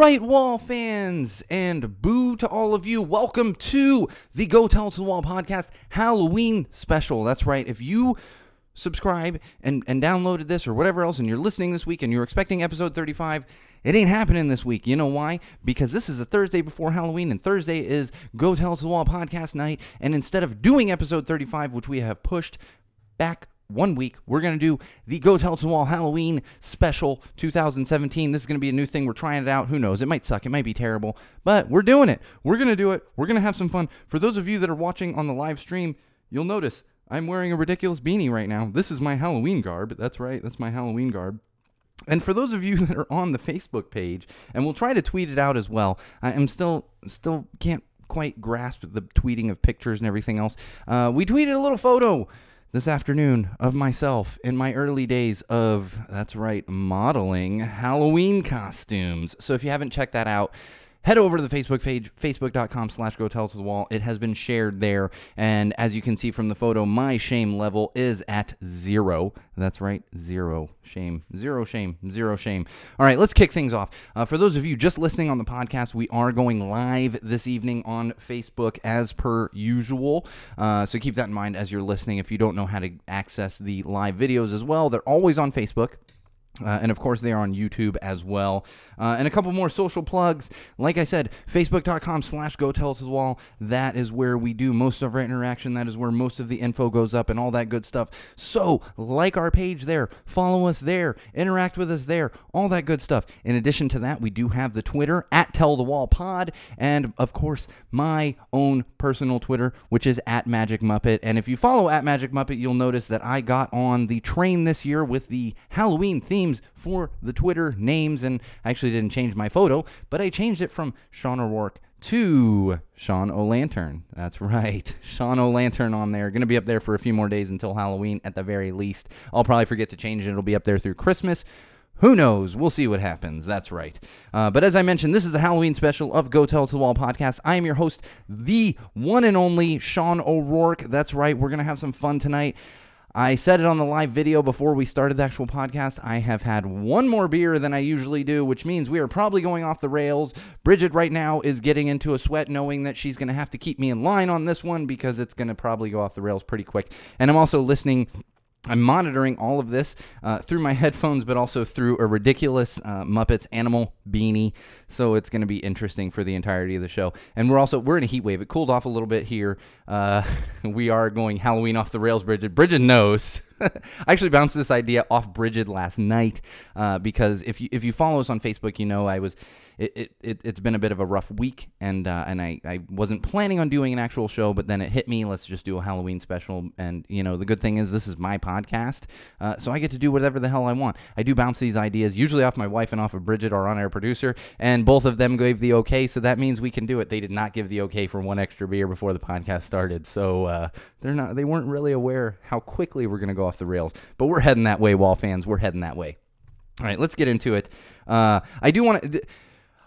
right, wall fans, and boo to all of you. Welcome to the Go Tell to the Wall podcast Halloween special. That's right. If you subscribe and, and downloaded this or whatever else, and you're listening this week and you're expecting episode 35, it ain't happening this week. You know why? Because this is the Thursday before Halloween, and Thursday is Go Tell to the Wall podcast night. And instead of doing episode 35, which we have pushed back one week, we're going to do the Go Tell to Wall Halloween special 2017. This is going to be a new thing. We're trying it out. Who knows? It might suck. It might be terrible, but we're doing it. We're going to do it. We're going to have some fun. For those of you that are watching on the live stream, you'll notice I'm wearing a ridiculous beanie right now. This is my Halloween garb. That's right. That's my Halloween garb. And for those of you that are on the Facebook page, and we'll try to tweet it out as well. I am still still can't quite grasp the tweeting of pictures and everything else. Uh, we tweeted a little photo this afternoon of myself in my early days of that's right modeling Halloween costumes. So if you haven't checked that out, head over to the Facebook page, facebook.com slash go tell to the wall. It has been shared there. And as you can see from the photo, my shame level is at zero. That's right, zero shame, zero shame, zero shame. All right, let's kick things off. Uh, for those of you just listening on the podcast, we are going live this evening on Facebook as per usual. Uh, so keep that in mind as you're listening. If you don't know how to access the live videos as well, they're always on Facebook. Uh, and of course, they are on YouTube as well. Uh, and a couple more social plugs. Like I said, facebook.com slash go tell wall. That is where we do most of our interaction. That is where most of the info goes up and all that good stuff. So, like our page there, follow us there, interact with us there, all that good stuff. In addition to that, we do have the Twitter at tell the wall pod. And of course, my own personal Twitter, which is at Magic Muppet. And if you follow at Magic Muppet, you'll notice that I got on the train this year with the Halloween theme for the Twitter names, and I actually didn't change my photo, but I changed it from Sean O'Rourke to Sean O'Lantern. That's right. Sean O'Lantern on there. Going to be up there for a few more days until Halloween at the very least. I'll probably forget to change it. It'll be up there through Christmas. Who knows? We'll see what happens. That's right. Uh, but as I mentioned, this is the Halloween special of Go Tell to the Wall podcast. I am your host, the one and only Sean O'Rourke. That's right. We're going to have some fun tonight. I said it on the live video before we started the actual podcast. I have had one more beer than I usually do, which means we are probably going off the rails. Bridget right now is getting into a sweat knowing that she's going to have to keep me in line on this one because it's going to probably go off the rails pretty quick. And I'm also listening I'm monitoring all of this uh, through my headphones, but also through a ridiculous uh, Muppets animal beanie. So it's going to be interesting for the entirety of the show. And we're also we're in a heat wave. It cooled off a little bit here. Uh, we are going Halloween off the rails, Bridget. Bridget knows. I actually bounced this idea off Bridget last night uh, because if you if you follow us on Facebook, you know I was it, it, has been a bit of a rough week, and uh, and I, I wasn't planning on doing an actual show, but then it hit me. Let's just do a Halloween special, and you know the good thing is this is my podcast, uh, so I get to do whatever the hell I want. I do bounce these ideas usually off my wife and off of Bridget, our on-air producer, and both of them gave the okay, so that means we can do it. They did not give the okay for one extra beer before the podcast started, so uh, they're not they weren't really aware how quickly we're gonna go off the rails, but we're heading that way, wall fans. We're heading that way. All right, let's get into it. Uh, I do want to. Th-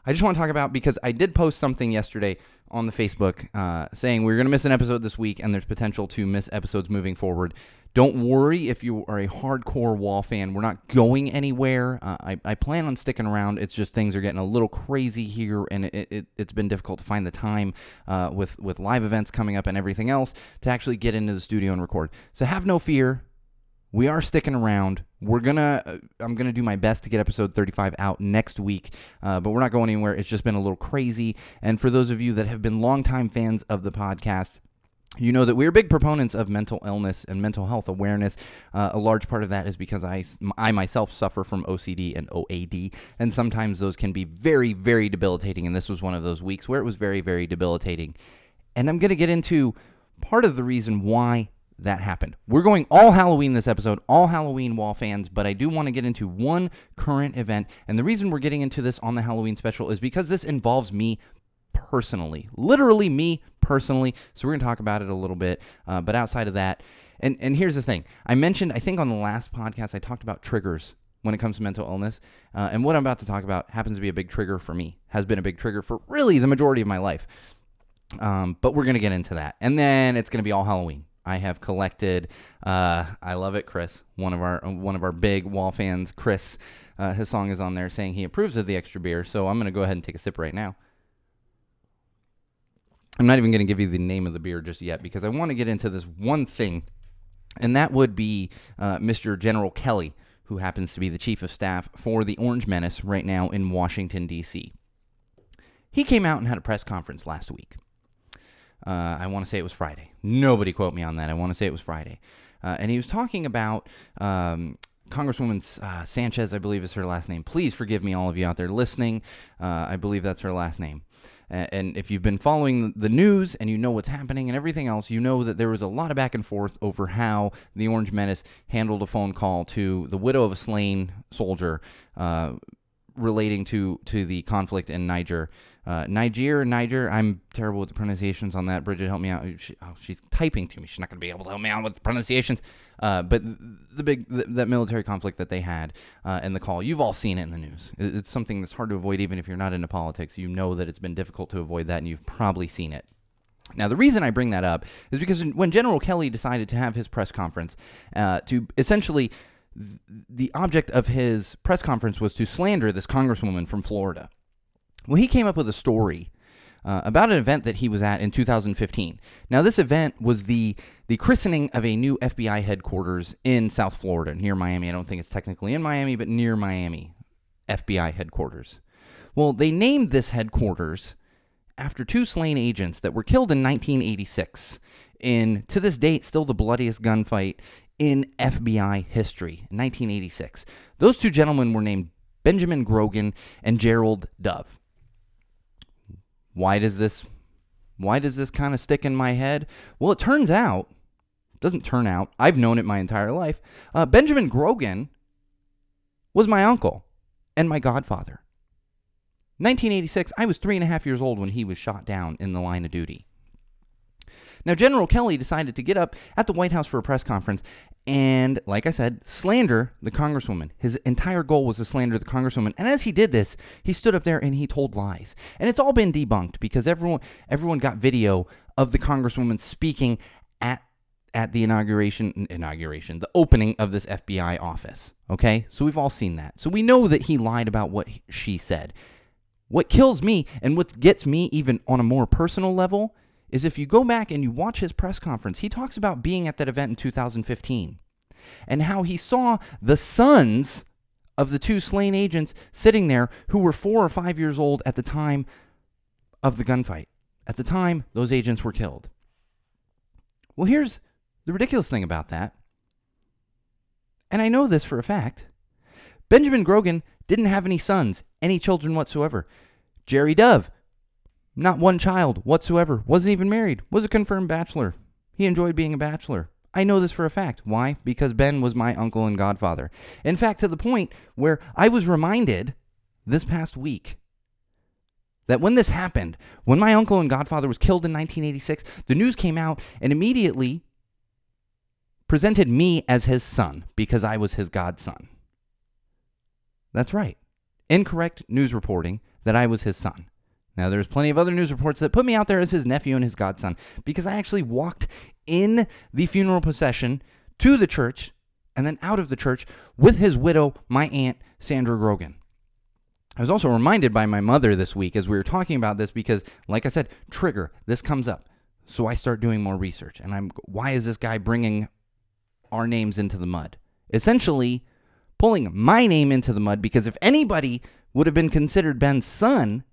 I just want to talk about because I did post something yesterday on the Facebook uh, saying we're going to miss an episode this week and there's potential to miss episodes moving forward. Don't worry if you are a hardcore Wall fan. We're not going anywhere. Uh, I, I plan on sticking around. It's just things are getting a little crazy here, and it, it, has been difficult to find the time uh, with, with live events coming up and everything else to actually get into the studio and record. So have no fear we are sticking around. We're gonna, uh, I'm gonna do my best to get episode 35 out next week, uh, but we're not going anywhere. It's just been a little crazy. And for those of you that have been longtime fans of the podcast, you know that we're big proponents of mental illness and mental health awareness. Uh, a large part of that is because I, I myself suffer from OCD and OAD, and sometimes those can be very, very debilitating. And this was one of those weeks where it was very, very debilitating. And I'm going to get into part of the reason why that happened. We're going all Halloween this episode, all Halloween wall fans, but I do want to get into one current event. And the reason we're getting into this on the Halloween special is because this involves me personally, literally me personally. So we're going to talk about it a little bit. Uh, but outside of that, and, and here's the thing I mentioned, I think on the last podcast, I talked about triggers when it comes to mental illness. Uh, and what I'm about to talk about happens to be a big trigger for me, has been a big trigger for really the majority of my life. Um, but we're going to get into that. And then it's going to be all Halloween I have collected. Uh, I love it, Chris. One of our one of our big wall fans, Chris. Uh, his song is on there saying he approves of the extra beer. So I'm going to go ahead and take a sip right now. I'm not even going to give you the name of the beer just yet because I want to get into this one thing, and that would be uh, Mr. General Kelly, who happens to be the chief of staff for the Orange Menace right now in Washington, D.C. He came out and had a press conference last week. Uh, I want to say it was Friday. Nobody quote me on that. I want to say it was Friday. Uh, and he was talking about um, Congresswoman uh, Sanchez, I believe is her last name. Please forgive me, all of you out there listening. Uh, I believe that's her last name. And if you've been following the news and you know what's happening and everything else, you know that there was a lot of back and forth over how the Orange Menace handled a phone call to the widow of a slain soldier uh, relating to, to the conflict in Niger. Uh, Niger, Niger. I'm terrible with the pronunciations on that. Bridget, help me out. She, oh, she's typing to me. She's not going to be able to help me out with the pronunciations. Uh, but the big the, that military conflict that they had uh, and the call, you've all seen it in the news. It's something that's hard to avoid, even if you're not into politics. You know that it's been difficult to avoid that, and you've probably seen it. Now, the reason I bring that up is because when General Kelly decided to have his press conference uh, to essentially the object of his press conference was to slander this congresswoman from Florida. Well, he came up with a story uh, about an event that he was at in 2015. Now, this event was the the christening of a new FBI headquarters in South Florida, near Miami. I don't think it's technically in Miami, but near Miami, FBI headquarters. Well, they named this headquarters after two slain agents that were killed in 1986 in, to this date, still the bloodiest gunfight in FBI history, 1986. Those two gentlemen were named Benjamin Grogan and Gerald Dove. Why does this why does this kind of stick in my head? Well, it turns out, doesn't turn out, I've known it my entire life. Uh, Benjamin Grogan was my uncle and my godfather. 1986, I was three and a half years old when he was shot down in the line of duty. Now, General Kelly decided to get up at the White House for a press conference and, like I said, slander the Congresswoman. His entire goal was to slander the Congresswoman. And as he did this, he stood up there and he told lies. And it's all been debunked because everyone everyone got video of the Congresswoman speaking at at the inauguration inauguration the opening of this FBI office okay so we've all seen that so we know that he lied about what she said what kills me and what gets me even on a more personal level is if you go back and you watch his press conference, he talks about being at that event in 2015 and how he saw the sons of the two slain agents sitting there who were four or five years old at the time of the gunfight. At the time, those agents were killed. Well, here's the ridiculous thing about that. And I know this for a fact. Benjamin Grogan didn't have any sons, any children whatsoever. Jerry Dove not one child whatsoever. Wasn't even married. Was a confirmed bachelor. He enjoyed being a bachelor. I know this for a fact. Why? Because Ben was my uncle and godfather. In fact, to the point where I was reminded this past week that when this happened, when my uncle and godfather was killed in 1986, the news came out and immediately presented me as his son because I was his godson. That's right. Incorrect news reporting that I was his son. Now, there's plenty of other news reports that put me out there as his nephew and his godson because I actually walked in the funeral procession to the church and then out of the church with his widow, my aunt, Sandra Grogan. I was also reminded by my mother this week as we were talking about this because, like I said, trigger, this comes up. So I start doing more research. And I'm, why is this guy bringing our names into the mud? Essentially, pulling my name into the mud because if anybody would have been considered Ben's son,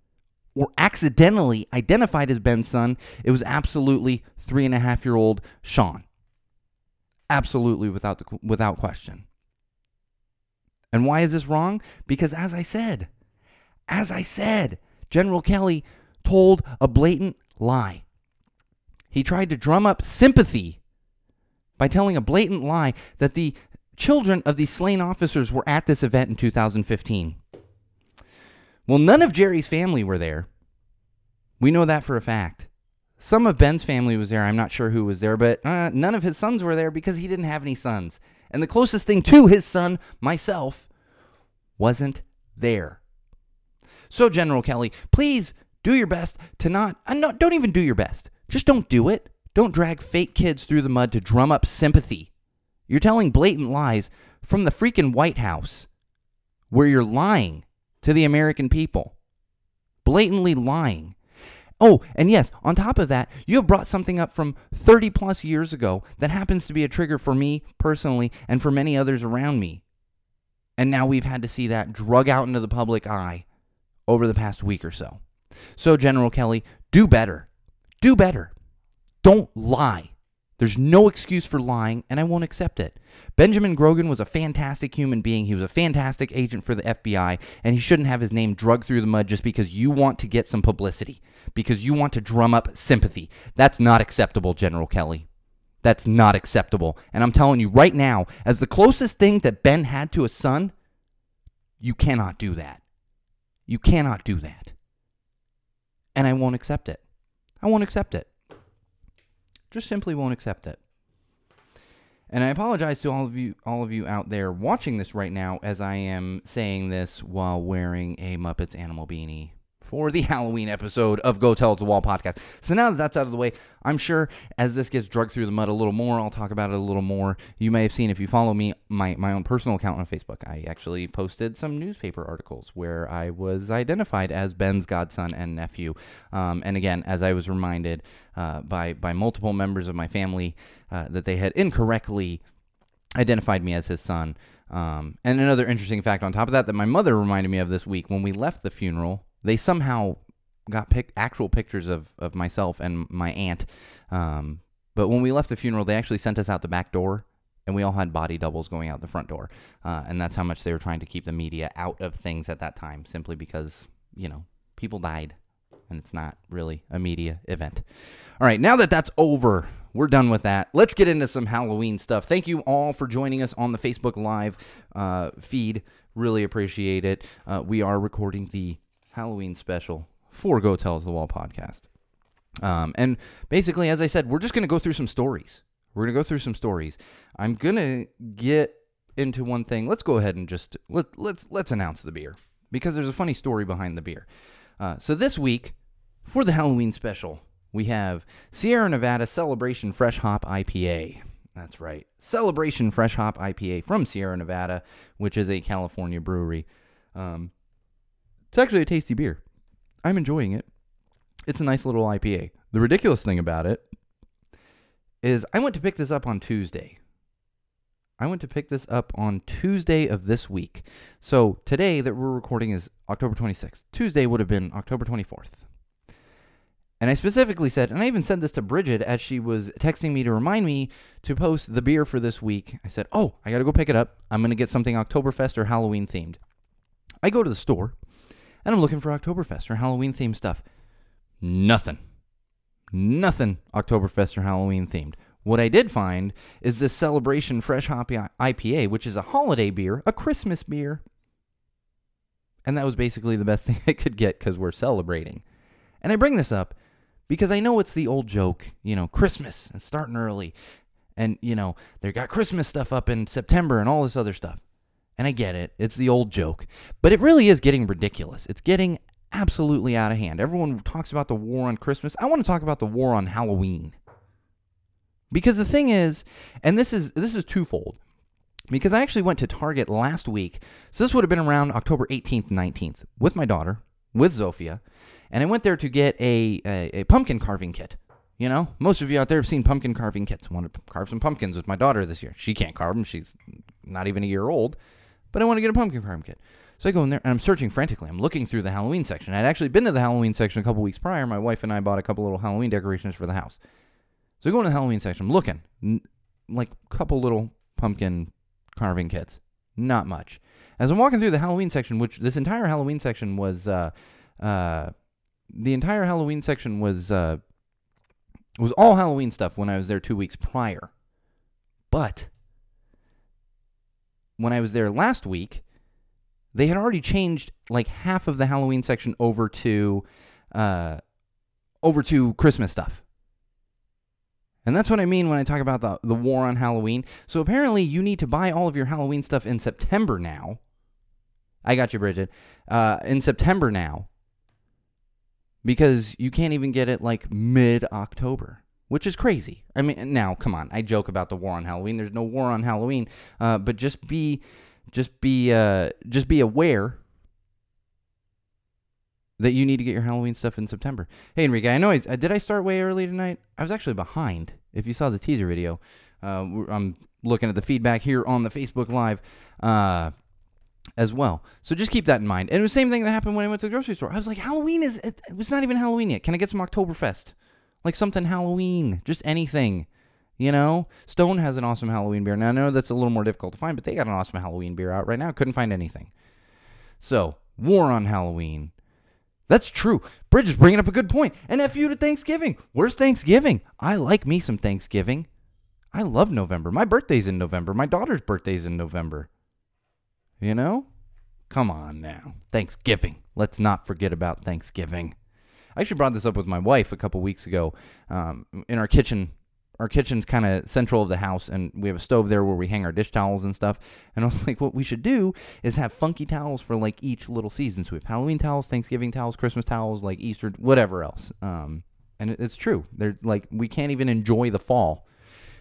or accidentally identified as Ben's son, it was absolutely three and a half year old Sean. Absolutely without, the, without question. And why is this wrong? Because as I said, as I said, General Kelly told a blatant lie. He tried to drum up sympathy by telling a blatant lie that the children of the slain officers were at this event in 2015. Well, none of Jerry's family were there. We know that for a fact. Some of Ben's family was there. I'm not sure who was there, but uh, none of his sons were there because he didn't have any sons. And the closest thing to his son, myself, wasn't there. So, General Kelly, please do your best to not, uh, no, don't even do your best. Just don't do it. Don't drag fake kids through the mud to drum up sympathy. You're telling blatant lies from the freaking White House where you're lying to the American people. Blatantly lying. Oh, and yes, on top of that, you have brought something up from 30 plus years ago that happens to be a trigger for me personally and for many others around me. And now we've had to see that drug out into the public eye over the past week or so. So, General Kelly, do better. Do better. Don't lie. There's no excuse for lying, and I won't accept it. Benjamin Grogan was a fantastic human being. He was a fantastic agent for the FBI, and he shouldn't have his name drugged through the mud just because you want to get some publicity, because you want to drum up sympathy. That's not acceptable, General Kelly. That's not acceptable. And I'm telling you right now, as the closest thing that Ben had to a son, you cannot do that. You cannot do that. And I won't accept it. I won't accept it. Just simply won't accept it. And I apologize to all of you all of you out there watching this right now as I am saying this while wearing a Muppets animal beanie for the Halloween episode of Go Tell It to Wall podcast. So now that that's out of the way, I'm sure as this gets drugged through the mud a little more, I'll talk about it a little more. You may have seen if you follow me, my, my own personal account on Facebook, I actually posted some newspaper articles where I was identified as Ben's godson and nephew. Um, and again, as I was reminded uh, by, by multiple members of my family uh, that they had incorrectly identified me as his son. Um, and another interesting fact on top of that, that my mother reminded me of this week when we left the funeral they somehow got pic- actual pictures of, of myself and my aunt. Um, but when we left the funeral, they actually sent us out the back door, and we all had body doubles going out the front door. Uh, and that's how much they were trying to keep the media out of things at that time, simply because, you know, people died, and it's not really a media event. All right, now that that's over, we're done with that. Let's get into some Halloween stuff. Thank you all for joining us on the Facebook Live uh, feed. Really appreciate it. Uh, we are recording the Halloween special for Go Tells the Wall podcast. Um, and basically, as I said, we're just going to go through some stories. We're going to go through some stories. I'm going to get into one thing. Let's go ahead and just let, let's let's announce the beer because there's a funny story behind the beer. Uh, so this week for the Halloween special, we have Sierra Nevada Celebration Fresh Hop IPA. That's right, Celebration Fresh Hop IPA from Sierra Nevada, which is a California brewery. Um, it's actually a tasty beer. I'm enjoying it. It's a nice little IPA. The ridiculous thing about it is I went to pick this up on Tuesday. I went to pick this up on Tuesday of this week. So today that we're recording is October 26th. Tuesday would have been October 24th. And I specifically said, and I even said this to Bridget as she was texting me to remind me to post the beer for this week. I said, Oh, I got to go pick it up. I'm going to get something Oktoberfest or Halloween themed. I go to the store and I'm looking for Oktoberfest or Halloween themed stuff. Nothing. Nothing Oktoberfest or Halloween themed. What I did find is this Celebration Fresh Hop IPA, which is a holiday beer, a Christmas beer. And that was basically the best thing I could get because we're celebrating. And I bring this up because I know it's the old joke, you know, Christmas and starting early. And, you know, they got Christmas stuff up in September and all this other stuff. And I get it, it's the old joke. But it really is getting ridiculous. It's getting absolutely out of hand. Everyone talks about the war on Christmas. I want to talk about the war on Halloween. Because the thing is, and this is this is twofold. Because I actually went to Target last week. So this would have been around October 18th, 19th with my daughter, with Zofia, and I went there to get a, a, a pumpkin carving kit. You know, most of you out there have seen pumpkin carving kits. I want to carve some pumpkins with my daughter this year. She can't carve them. She's not even a year old but I want to get a pumpkin carving kit. So I go in there and I'm searching frantically. I'm looking through the Halloween section. I'd actually been to the Halloween section a couple weeks prior. My wife and I bought a couple little Halloween decorations for the house. So I go into the Halloween section. I'm looking, like a couple little pumpkin carving kits. Not much. As I'm walking through the Halloween section, which this entire Halloween section was, uh, uh, the entire Halloween section was, uh, was all Halloween stuff when I was there two weeks prior. But when I was there last week, they had already changed like half of the Halloween section over to uh, over to Christmas stuff. And that's what I mean when I talk about the, the war on Halloween. So apparently, you need to buy all of your Halloween stuff in September now. I got you, Bridget. Uh, in September now. Because you can't even get it like mid October. Which is crazy. I mean, now come on, I joke about the war on Halloween. There's no war on Halloween, uh, but just be, just be, uh, just be aware that you need to get your Halloween stuff in September. Hey, Enrique, I know I did I start way early tonight. I was actually behind. If you saw the teaser video, uh, I'm looking at the feedback here on the Facebook Live. Uh, as well. So just keep that in mind. And the same thing that happened when I went to the grocery store. I was like, Halloween is, it, it's not even Halloween yet. Can I get some Oktoberfest? Like something Halloween, just anything. You know, Stone has an awesome Halloween beer. Now I know that's a little more difficult to find, but they got an awesome Halloween beer out right now. Couldn't find anything. So war on Halloween. That's true. Bridge is bringing up a good point. And F you to Thanksgiving. Where's Thanksgiving? I like me some Thanksgiving. I love November. My birthday's in November. My daughter's birthday's in November. You know? Come on now. Thanksgiving. Let's not forget about Thanksgiving. I actually brought this up with my wife a couple weeks ago. Um, in our kitchen, our kitchen's kind of central of the house, and we have a stove there where we hang our dish towels and stuff. And I was like, what we should do is have funky towels for like each little season. So we have Halloween towels, Thanksgiving towels, Christmas towels, like Easter, whatever else. Um, and it's true. They're like we can't even enjoy the fall.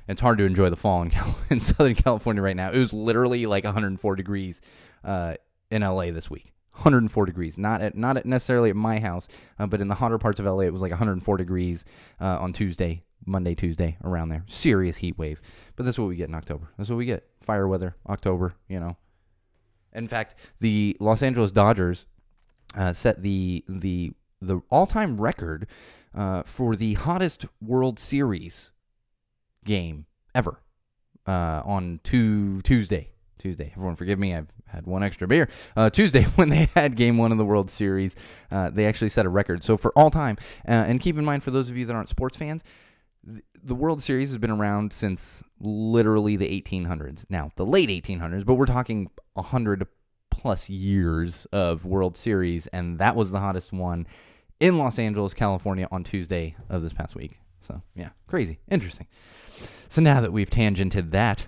It's hard to enjoy the fall in, Cal- in Southern California right now. It was literally like 104 degrees uh, in LA this week. 104 degrees. Not at not at necessarily at my house, uh, but in the hotter parts of LA, it was like 104 degrees uh, on Tuesday, Monday, Tuesday, around there. Serious heat wave. But that's what we get in October. That's what we get. Fire weather, October. You know. In fact, the Los Angeles Dodgers uh, set the the the all time record uh, for the hottest World Series game ever uh, on two, Tuesday. Tuesday. Everyone forgive me. I've had one extra beer. Uh, Tuesday, when they had game one of the World Series, uh, they actually set a record. So for all time, uh, and keep in mind for those of you that aren't sports fans, th- the World Series has been around since literally the 1800s. Now, the late 1800s, but we're talking 100 plus years of World Series, and that was the hottest one in Los Angeles, California on Tuesday of this past week. So, yeah, crazy. Interesting. So now that we've tangented that,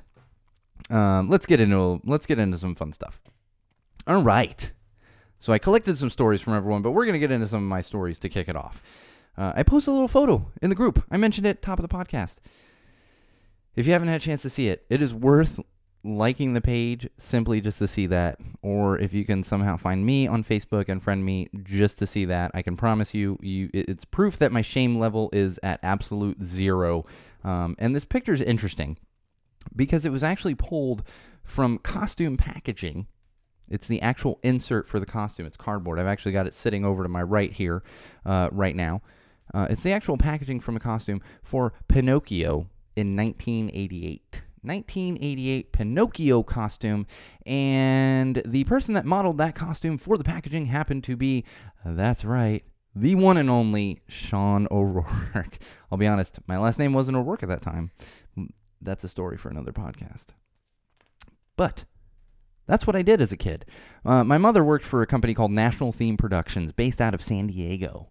um, let's get into let's get into some fun stuff. All right. So I collected some stories from everyone, but we're gonna get into some of my stories to kick it off. Uh, I posted a little photo in the group. I mentioned it top of the podcast. If you haven't had a chance to see it, it is worth liking the page simply just to see that. Or if you can somehow find me on Facebook and friend me just to see that, I can promise you, you it's proof that my shame level is at absolute zero. Um, and this picture is interesting because it was actually pulled from costume packaging. It's the actual insert for the costume. It's cardboard. I've actually got it sitting over to my right here, uh, right now. Uh, it's the actual packaging from a costume for Pinocchio in 1988. 1988 Pinocchio costume, and the person that modeled that costume for the packaging happened to be, that's right, the one and only Sean O'Rourke. I'll be honest, my last name wasn't O'Rourke at that time. That's a story for another podcast. But that's what I did as a kid. Uh, my mother worked for a company called National Theme Productions based out of San Diego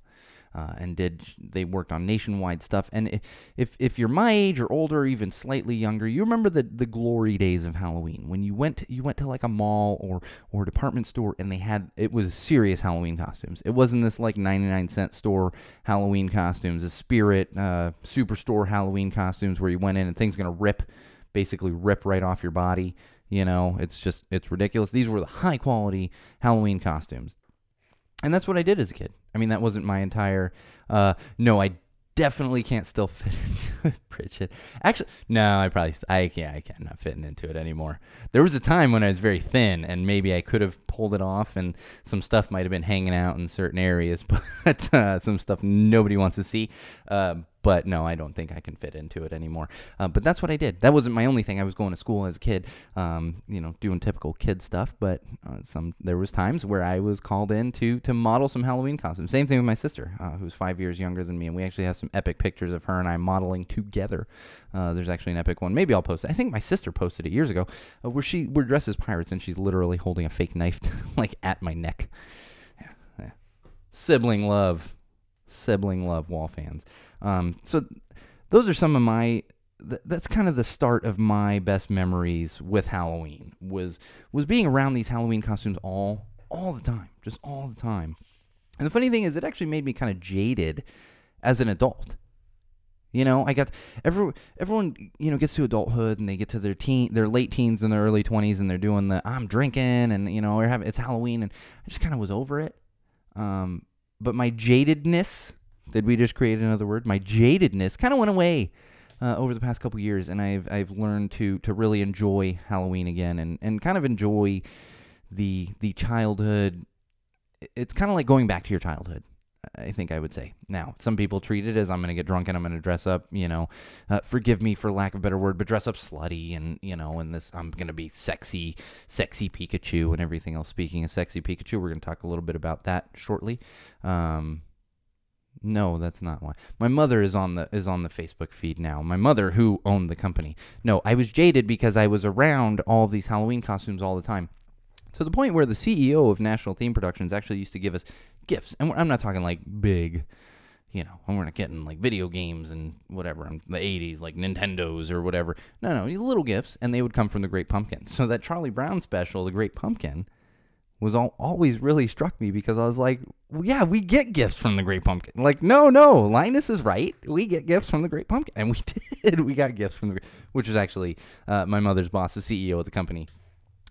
uh, and did they worked on nationwide stuff. And if if you're my age or older, or even slightly younger, you remember the the glory days of Halloween when you went you went to like a mall or or department store and they had it was serious Halloween costumes. It wasn't this like 99 cent store Halloween costumes, a Spirit uh, Superstore Halloween costumes where you went in and things gonna rip, basically rip right off your body. You know, it's just it's ridiculous. These were the high quality Halloween costumes and that's what I did as a kid. I mean, that wasn't my entire. Uh, no, I definitely can't still fit into it, Bridget. Actually, no, I probably I can't. I can't. not fitting into it anymore. There was a time when I was very thin, and maybe I could have pulled it off, and some stuff might have been hanging out in certain areas, but uh, some stuff nobody wants to see. Uh, but no, I don't think I can fit into it anymore. Uh, but that's what I did. That wasn't my only thing. I was going to school as a kid, um, you know, doing typical kid stuff. But uh, some there was times where I was called in to to model some Halloween costumes. Same thing with my sister, uh, who's five years younger than me, and we actually have some epic pictures of her and I modeling together. Uh, there's actually an epic one. Maybe I'll post it. I think my sister posted it years ago, uh, where she we're dressed as pirates and she's literally holding a fake knife like at my neck. Yeah, yeah. Sibling love, sibling love, wall fans. Um, so those are some of my th- that's kind of the start of my best memories with Halloween was was being around these Halloween costumes all all the time, just all the time. And the funny thing is, it actually made me kind of jaded as an adult. You know, I got every everyone you know gets to adulthood and they get to their teen, their late teens and their early twenties, and they're doing the I'm drinking and you know we're having it's Halloween, and I just kind of was over it. Um, but my jadedness, did we just create another word? My jadedness kind of went away uh, over the past couple years, and I've I've learned to to really enjoy Halloween again, and and kind of enjoy the the childhood. It's kind of like going back to your childhood. I think I would say. Now, some people treat it as I'm going to get drunk and I'm going to dress up, you know, uh, forgive me for lack of a better word, but dress up slutty and, you know, and this, I'm going to be sexy, sexy Pikachu and everything else. Speaking of sexy Pikachu, we're going to talk a little bit about that shortly. Um, no, that's not why. My mother is on the is on the Facebook feed now. My mother who owned the company. No, I was jaded because I was around all of these Halloween costumes all the time. To the point where the CEO of National Theme Productions actually used to give us gifts. And I'm not talking like big, you know, we're not getting like video games and whatever in the 80s, like Nintendos or whatever. No, no, little gifts, and they would come from the Great Pumpkin. So that Charlie Brown special, the Great Pumpkin, was all, always really struck me because I was like, yeah, we get gifts from the Great Pumpkin. Like, no, no, Linus is right. We get gifts from the Great Pumpkin, and we did. We got gifts from the, Great, which was actually uh, my mother's boss, the CEO of the company,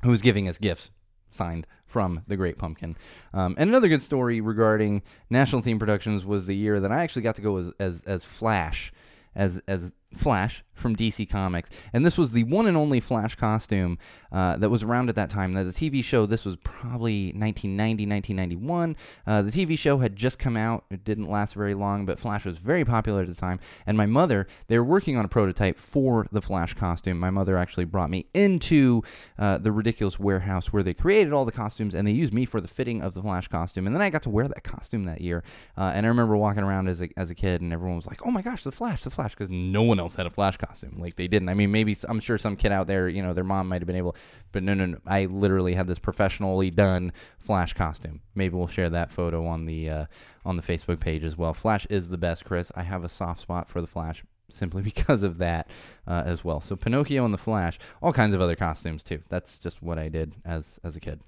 who was giving us gifts signed from the Great Pumpkin. Um, and another good story regarding National Theme Productions was the year that I actually got to go as as, as Flash, as as Flash from DC Comics, and this was the one and only Flash costume uh, that was around at that time. Now, the TV show, this was probably 1990, 1991. Uh, the TV show had just come out. It didn't last very long, but Flash was very popular at the time. And my mother, they were working on a prototype for the Flash costume. My mother actually brought me into uh, the ridiculous warehouse where they created all the costumes, and they used me for the fitting of the Flash costume. And then I got to wear that costume that year. Uh, and I remember walking around as a, as a kid, and everyone was like, "Oh my gosh, the Flash, the Flash," because no one else had a Flash costume like they didn't. I mean, maybe I'm sure some kid out there, you know, their mom might have been able, but no, no, no. I literally had this professionally done Flash costume. Maybe we'll share that photo on the uh, on the Facebook page as well. Flash is the best, Chris. I have a soft spot for the Flash simply because of that uh, as well. So Pinocchio and the Flash, all kinds of other costumes too. That's just what I did as as a kid.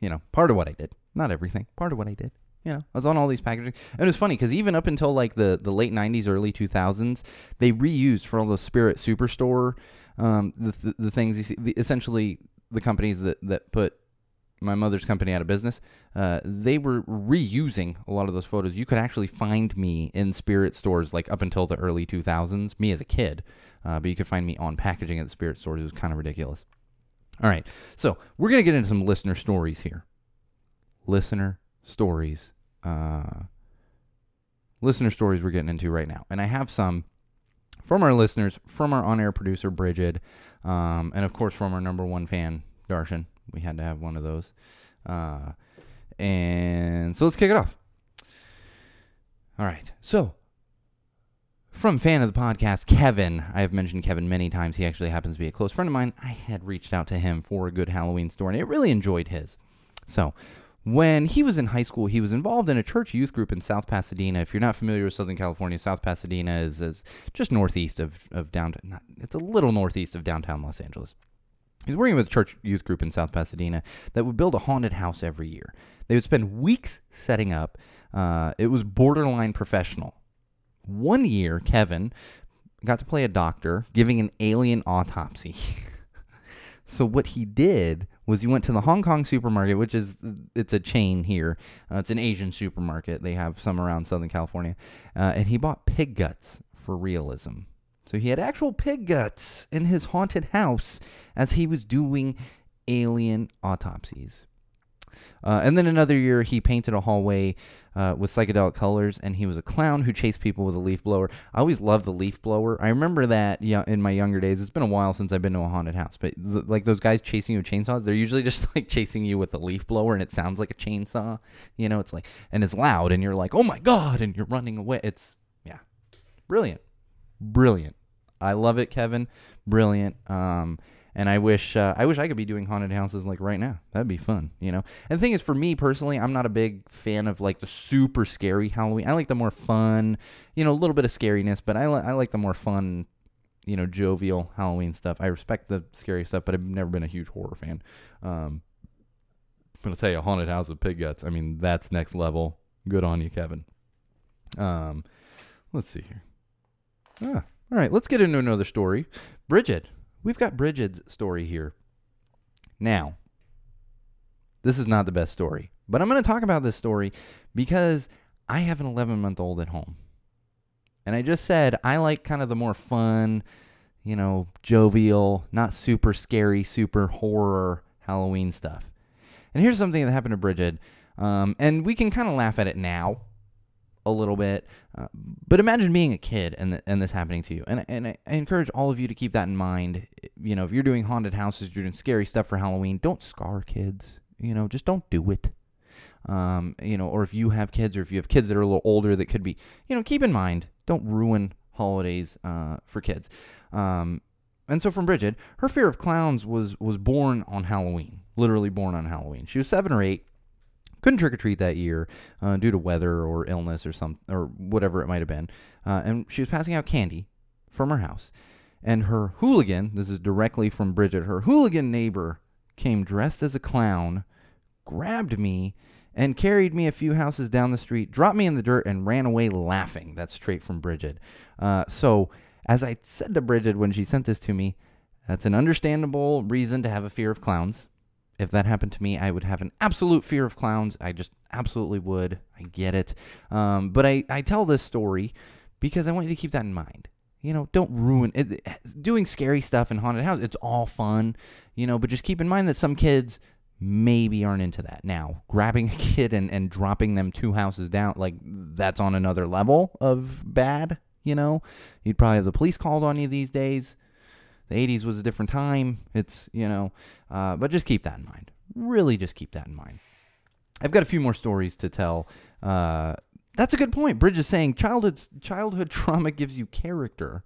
You know, part of what I did, not everything. Part of what I did. You know, I was on all these packaging, and it was funny because even up until like the the late '90s, early 2000s, they reused for all the Spirit Superstore, um, the, the, the things you see, the, essentially the companies that that put my mother's company out of business, uh, they were reusing a lot of those photos. You could actually find me in Spirit stores like up until the early 2000s, me as a kid, uh, but you could find me on packaging at the Spirit stores. It was kind of ridiculous. All right, so we're gonna get into some listener stories here. Listener stories uh, listener stories we're getting into right now. And I have some from our listeners, from our on air producer, Bridget, um, and of course from our number one fan, Darshan. We had to have one of those. Uh, and so let's kick it off. All right. So, from fan of the podcast, Kevin. I have mentioned Kevin many times. He actually happens to be a close friend of mine. I had reached out to him for a good Halloween story, and I really enjoyed his. So, when he was in high school, he was involved in a church youth group in South Pasadena. If you're not familiar with Southern California, South Pasadena is, is just northeast of, of downtown. Not, it's a little northeast of downtown Los Angeles. He was working with a church youth group in South Pasadena that would build a haunted house every year. They would spend weeks setting up. Uh, it was borderline professional. One year, Kevin got to play a doctor giving an alien autopsy. so what he did was he went to the Hong Kong supermarket, which is it's a chain here. Uh, it's an Asian supermarket. They have some around Southern California, uh, and he bought pig guts for realism. So he had actual pig guts in his haunted house as he was doing alien autopsies. Uh, and then another year, he painted a hallway uh, with psychedelic colors, and he was a clown who chased people with a leaf blower. I always loved the leaf blower. I remember that yeah, in my younger days. It's been a while since I've been to a haunted house, but like those guys chasing you with chainsaws, they're usually just like chasing you with a leaf blower, and it sounds like a chainsaw. You know, it's like, and it's loud, and you're like, oh my god, and you're running away. It's yeah, brilliant, brilliant. I love it, Kevin. Brilliant. Um, and I wish uh, I wish I could be doing haunted houses like right now. That'd be fun, you know. And the thing is, for me personally, I'm not a big fan of like the super scary Halloween. I like the more fun, you know, a little bit of scariness, but I, li- I like the more fun, you know, jovial Halloween stuff. I respect the scary stuff, but I've never been a huge horror fan. Um, but I'll tell you, a haunted house with pig guts. I mean, that's next level. Good on you, Kevin. Um, let's see here. Ah, all right, let's get into another story. Bridget. We've got Bridget's story here. Now, this is not the best story, but I'm going to talk about this story because I have an 11 month old at home. And I just said I like kind of the more fun, you know, jovial, not super scary, super horror Halloween stuff. And here's something that happened to Bridget. Um, and we can kind of laugh at it now a little bit. Uh, but imagine being a kid and, th- and this happening to you. And, and I, encourage all of you to keep that in mind. You know, if you're doing haunted houses, you're doing scary stuff for Halloween, don't scar kids. You know, just don't do it. Um, you know, or if you have kids or if you have kids that are a little older that could be, you know, keep in mind, don't ruin holidays uh, for kids. Um, and so from Bridget, her fear of clowns was was born on Halloween, literally born on Halloween. She was seven or eight, couldn't trick or treat that year uh, due to weather or illness or some or whatever it might have been, uh, and she was passing out candy from her house, and her hooligan, this is directly from Bridget, her hooligan neighbor came dressed as a clown, grabbed me, and carried me a few houses down the street, dropped me in the dirt, and ran away laughing. That's straight from Bridget. Uh, so, as I said to Bridget when she sent this to me, that's an understandable reason to have a fear of clowns. If that happened to me, I would have an absolute fear of clowns. I just absolutely would. I get it. Um, but I, I tell this story because I want you to keep that in mind. You know, don't ruin it. Doing scary stuff in haunted house, it's all fun, you know, but just keep in mind that some kids maybe aren't into that. Now, grabbing a kid and, and dropping them two houses down, like that's on another level of bad, you know? You'd probably have the police called on you these days. The 80s was a different time. It's, you know, uh, but just keep that in mind. Really just keep that in mind. I've got a few more stories to tell. Uh, that's a good point. Bridge is saying childhood childhood trauma gives you character.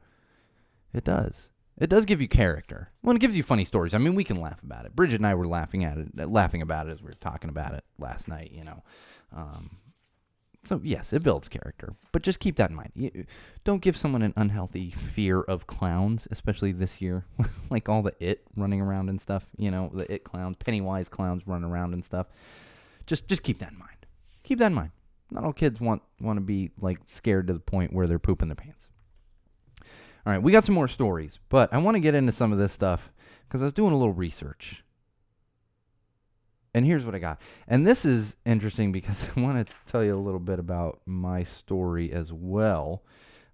It does. It does give you character. Well, it gives you funny stories. I mean, we can laugh about it. Bridget and I were laughing at it, laughing about it as we were talking about it last night. You know, um, so yes, it builds character, but just keep that in mind. You, don't give someone an unhealthy fear of clowns, especially this year, like all the it running around and stuff. You know, the it clowns, Pennywise clowns running around and stuff. Just just keep that in mind. Keep that in mind. Not all kids want want to be like scared to the point where they're pooping their pants. All right, we got some more stories, but I want to get into some of this stuff because I was doing a little research. And here's what I got. And this is interesting because I want to tell you a little bit about my story as well.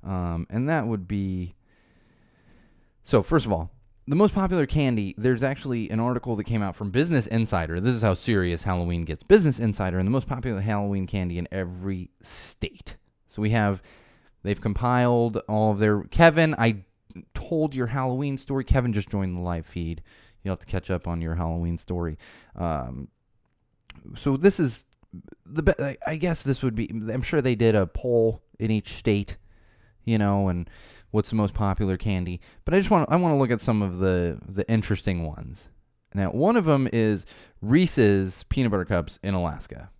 Um, and that would be so, first of all, the most popular candy, there's actually an article that came out from Business Insider. This is how serious Halloween gets. Business Insider, and the most popular Halloween candy in every state. So we have They've compiled all of their. Kevin, I told your Halloween story. Kevin just joined the live feed. You'll have to catch up on your Halloween story. Um, so this is the. I guess this would be. I'm sure they did a poll in each state, you know, and what's the most popular candy. But I just want. I want to look at some of the the interesting ones. Now, one of them is Reese's peanut butter cups in Alaska.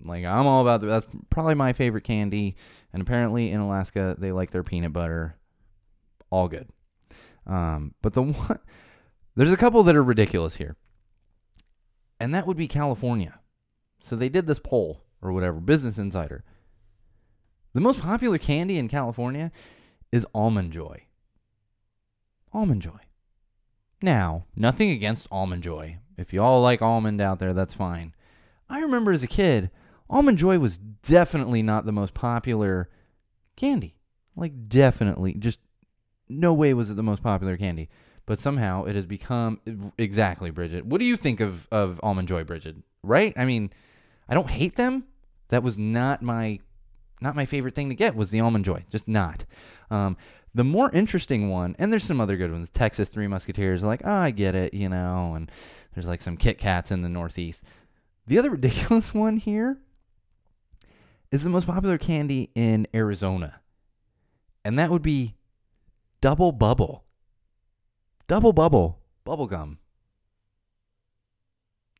Like I'm all about that. That's probably my favorite candy. And apparently in Alaska, they like their peanut butter. All good. Um, but the one, there's a couple that are ridiculous here. And that would be California. So they did this poll or whatever, Business Insider. The most popular candy in California is Almond Joy. Almond Joy. Now, nothing against Almond Joy. If you all like almond out there, that's fine. I remember as a kid, Almond Joy was definitely not the most popular candy. Like, definitely. Just no way was it the most popular candy. But somehow it has become exactly, Bridget. What do you think of, of Almond Joy, Bridget? Right? I mean, I don't hate them. That was not my not my favorite thing to get was the almond joy just not um, the more interesting one and there's some other good ones texas three musketeers like oh i get it you know and there's like some kit kats in the northeast the other ridiculous one here is the most popular candy in Arizona. And that would be Double Bubble. Double Bubble. Bubble gum.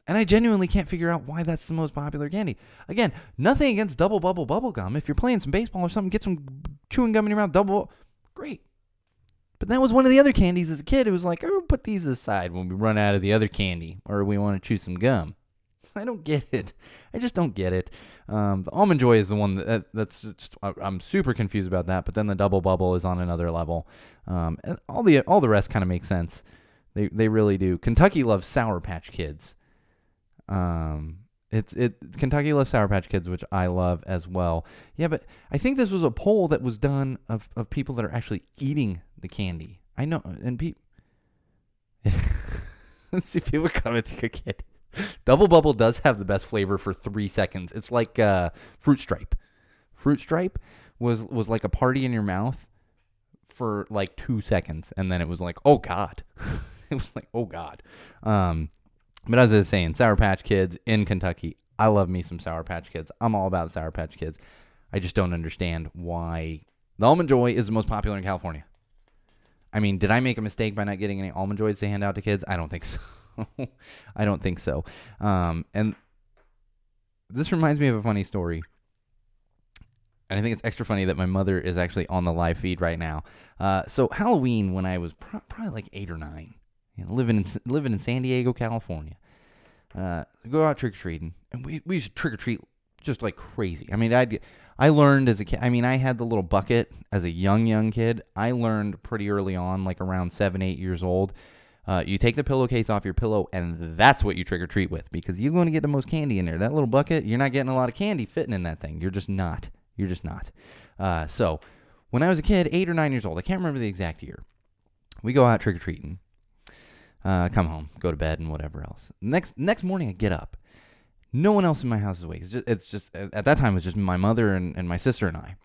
And I genuinely can't figure out why that's the most popular candy. Again, nothing against Double Bubble Bubble Gum. If you're playing some baseball or something, get some chewing gum in your mouth. Double, great. But that was one of the other candies as a kid. It was like, oh, put these aside when we run out of the other candy or we want to chew some gum. I don't get it. I just don't get it. Um, the almond joy is the one that, that's just I'm super confused about that. But then the double bubble is on another level. Um, and all the all the rest kind of makes sense. They they really do. Kentucky loves Sour Patch Kids. Um, it's it Kentucky loves Sour Patch Kids, which I love as well. Yeah, but I think this was a poll that was done of, of people that are actually eating the candy. I know, and people. Let's see, people commenting again. Double Bubble does have the best flavor for three seconds. It's like uh, Fruit Stripe. Fruit Stripe was was like a party in your mouth for like two seconds, and then it was like, oh god, it was like, oh god. Um, but as I was saying, Sour Patch Kids in Kentucky. I love me some Sour Patch Kids. I'm all about Sour Patch Kids. I just don't understand why the Almond Joy is the most popular in California. I mean, did I make a mistake by not getting any Almond Joys to hand out to kids? I don't think so. I don't think so. Um, and this reminds me of a funny story. And I think it's extra funny that my mother is actually on the live feed right now. Uh, so Halloween, when I was pro- probably like eight or nine, you know, living in living in San Diego, California, uh, go out trick or treating, and we we used to trick or treat just like crazy. I mean, I I learned as a kid. I mean, I had the little bucket as a young young kid. I learned pretty early on, like around seven eight years old. Uh, you take the pillowcase off your pillow, and that's what you trick or treat with because you're going to get the most candy in there. That little bucket, you're not getting a lot of candy fitting in that thing. You're just not. You're just not. Uh, so, when I was a kid, eight or nine years old, I can't remember the exact year, we go out trick or treating uh, come home, go to bed, and whatever else. Next next morning, I get up. No one else in my house is awake. It's just, it's just at that time it was just my mother and, and my sister and I.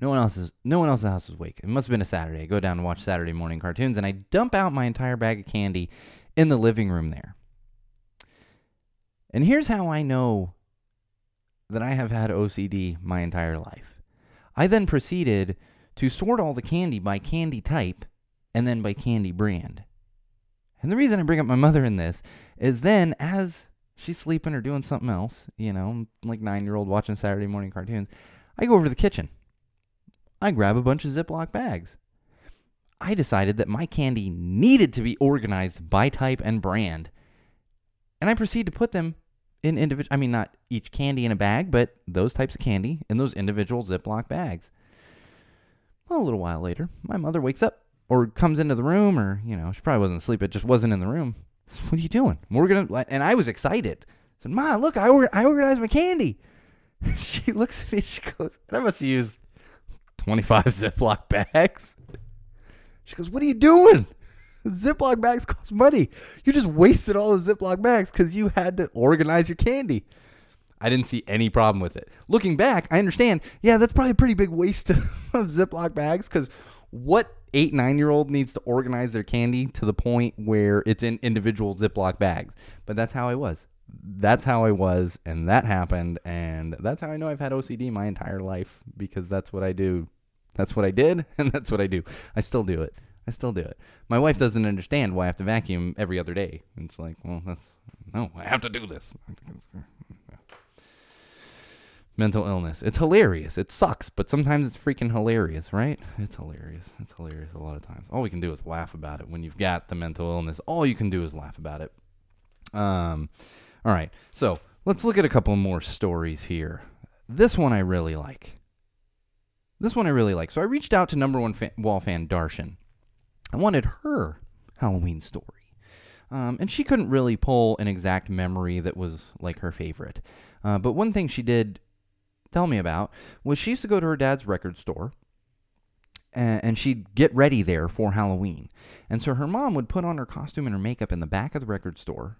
No one else is no one else in the house was awake. It must have been a Saturday. I go down and watch Saturday morning cartoons, and I dump out my entire bag of candy in the living room there. And here's how I know that I have had OCD my entire life. I then proceeded to sort all the candy by candy type and then by candy brand. And the reason I bring up my mother in this is then as she's sleeping or doing something else, you know, like nine year old watching Saturday morning cartoons, I go over to the kitchen. I grab a bunch of Ziploc bags. I decided that my candy needed to be organized by type and brand. And I proceed to put them in individual, I mean, not each candy in a bag, but those types of candy in those individual Ziploc bags. Well, a little while later, my mother wakes up or comes into the room, or you know, she probably wasn't asleep. It just wasn't in the room. So, what are you doing? We're gonna, and I was excited. I said, "Ma, look, I or- I organized my candy." she looks at me. She goes, and "I must have used twenty-five Ziploc bags." She goes, "What are you doing?" Ziploc bags cost money. You just wasted all the Ziploc bags because you had to organize your candy. I didn't see any problem with it. Looking back, I understand. Yeah, that's probably a pretty big waste of, of Ziploc bags because what eight, nine year old needs to organize their candy to the point where it's in individual Ziploc bags. But that's how I was. That's how I was, and that happened, and that's how I know I've had OCD my entire life because that's what I do. That's what I did, and that's what I do. I still do it. I still do it. My wife doesn't understand why I have to vacuum every other day. It's like, well, that's no, I have to do this mental illness. It's hilarious. It sucks, but sometimes it's freaking hilarious, right? It's hilarious. It's hilarious a lot of times. All we can do is laugh about it when you've got the mental illness. All you can do is laugh about it. Um, all right. So let's look at a couple more stories here. This one I really like. This one I really like. So I reached out to number one fan, wall fan Darshan. I wanted her Halloween story. Um, and she couldn't really pull an exact memory that was like her favorite. Uh, but one thing she did tell me about was she used to go to her dad's record store and, she'd get ready there for Halloween. And so her mom would put on her costume and her makeup in the back of the record store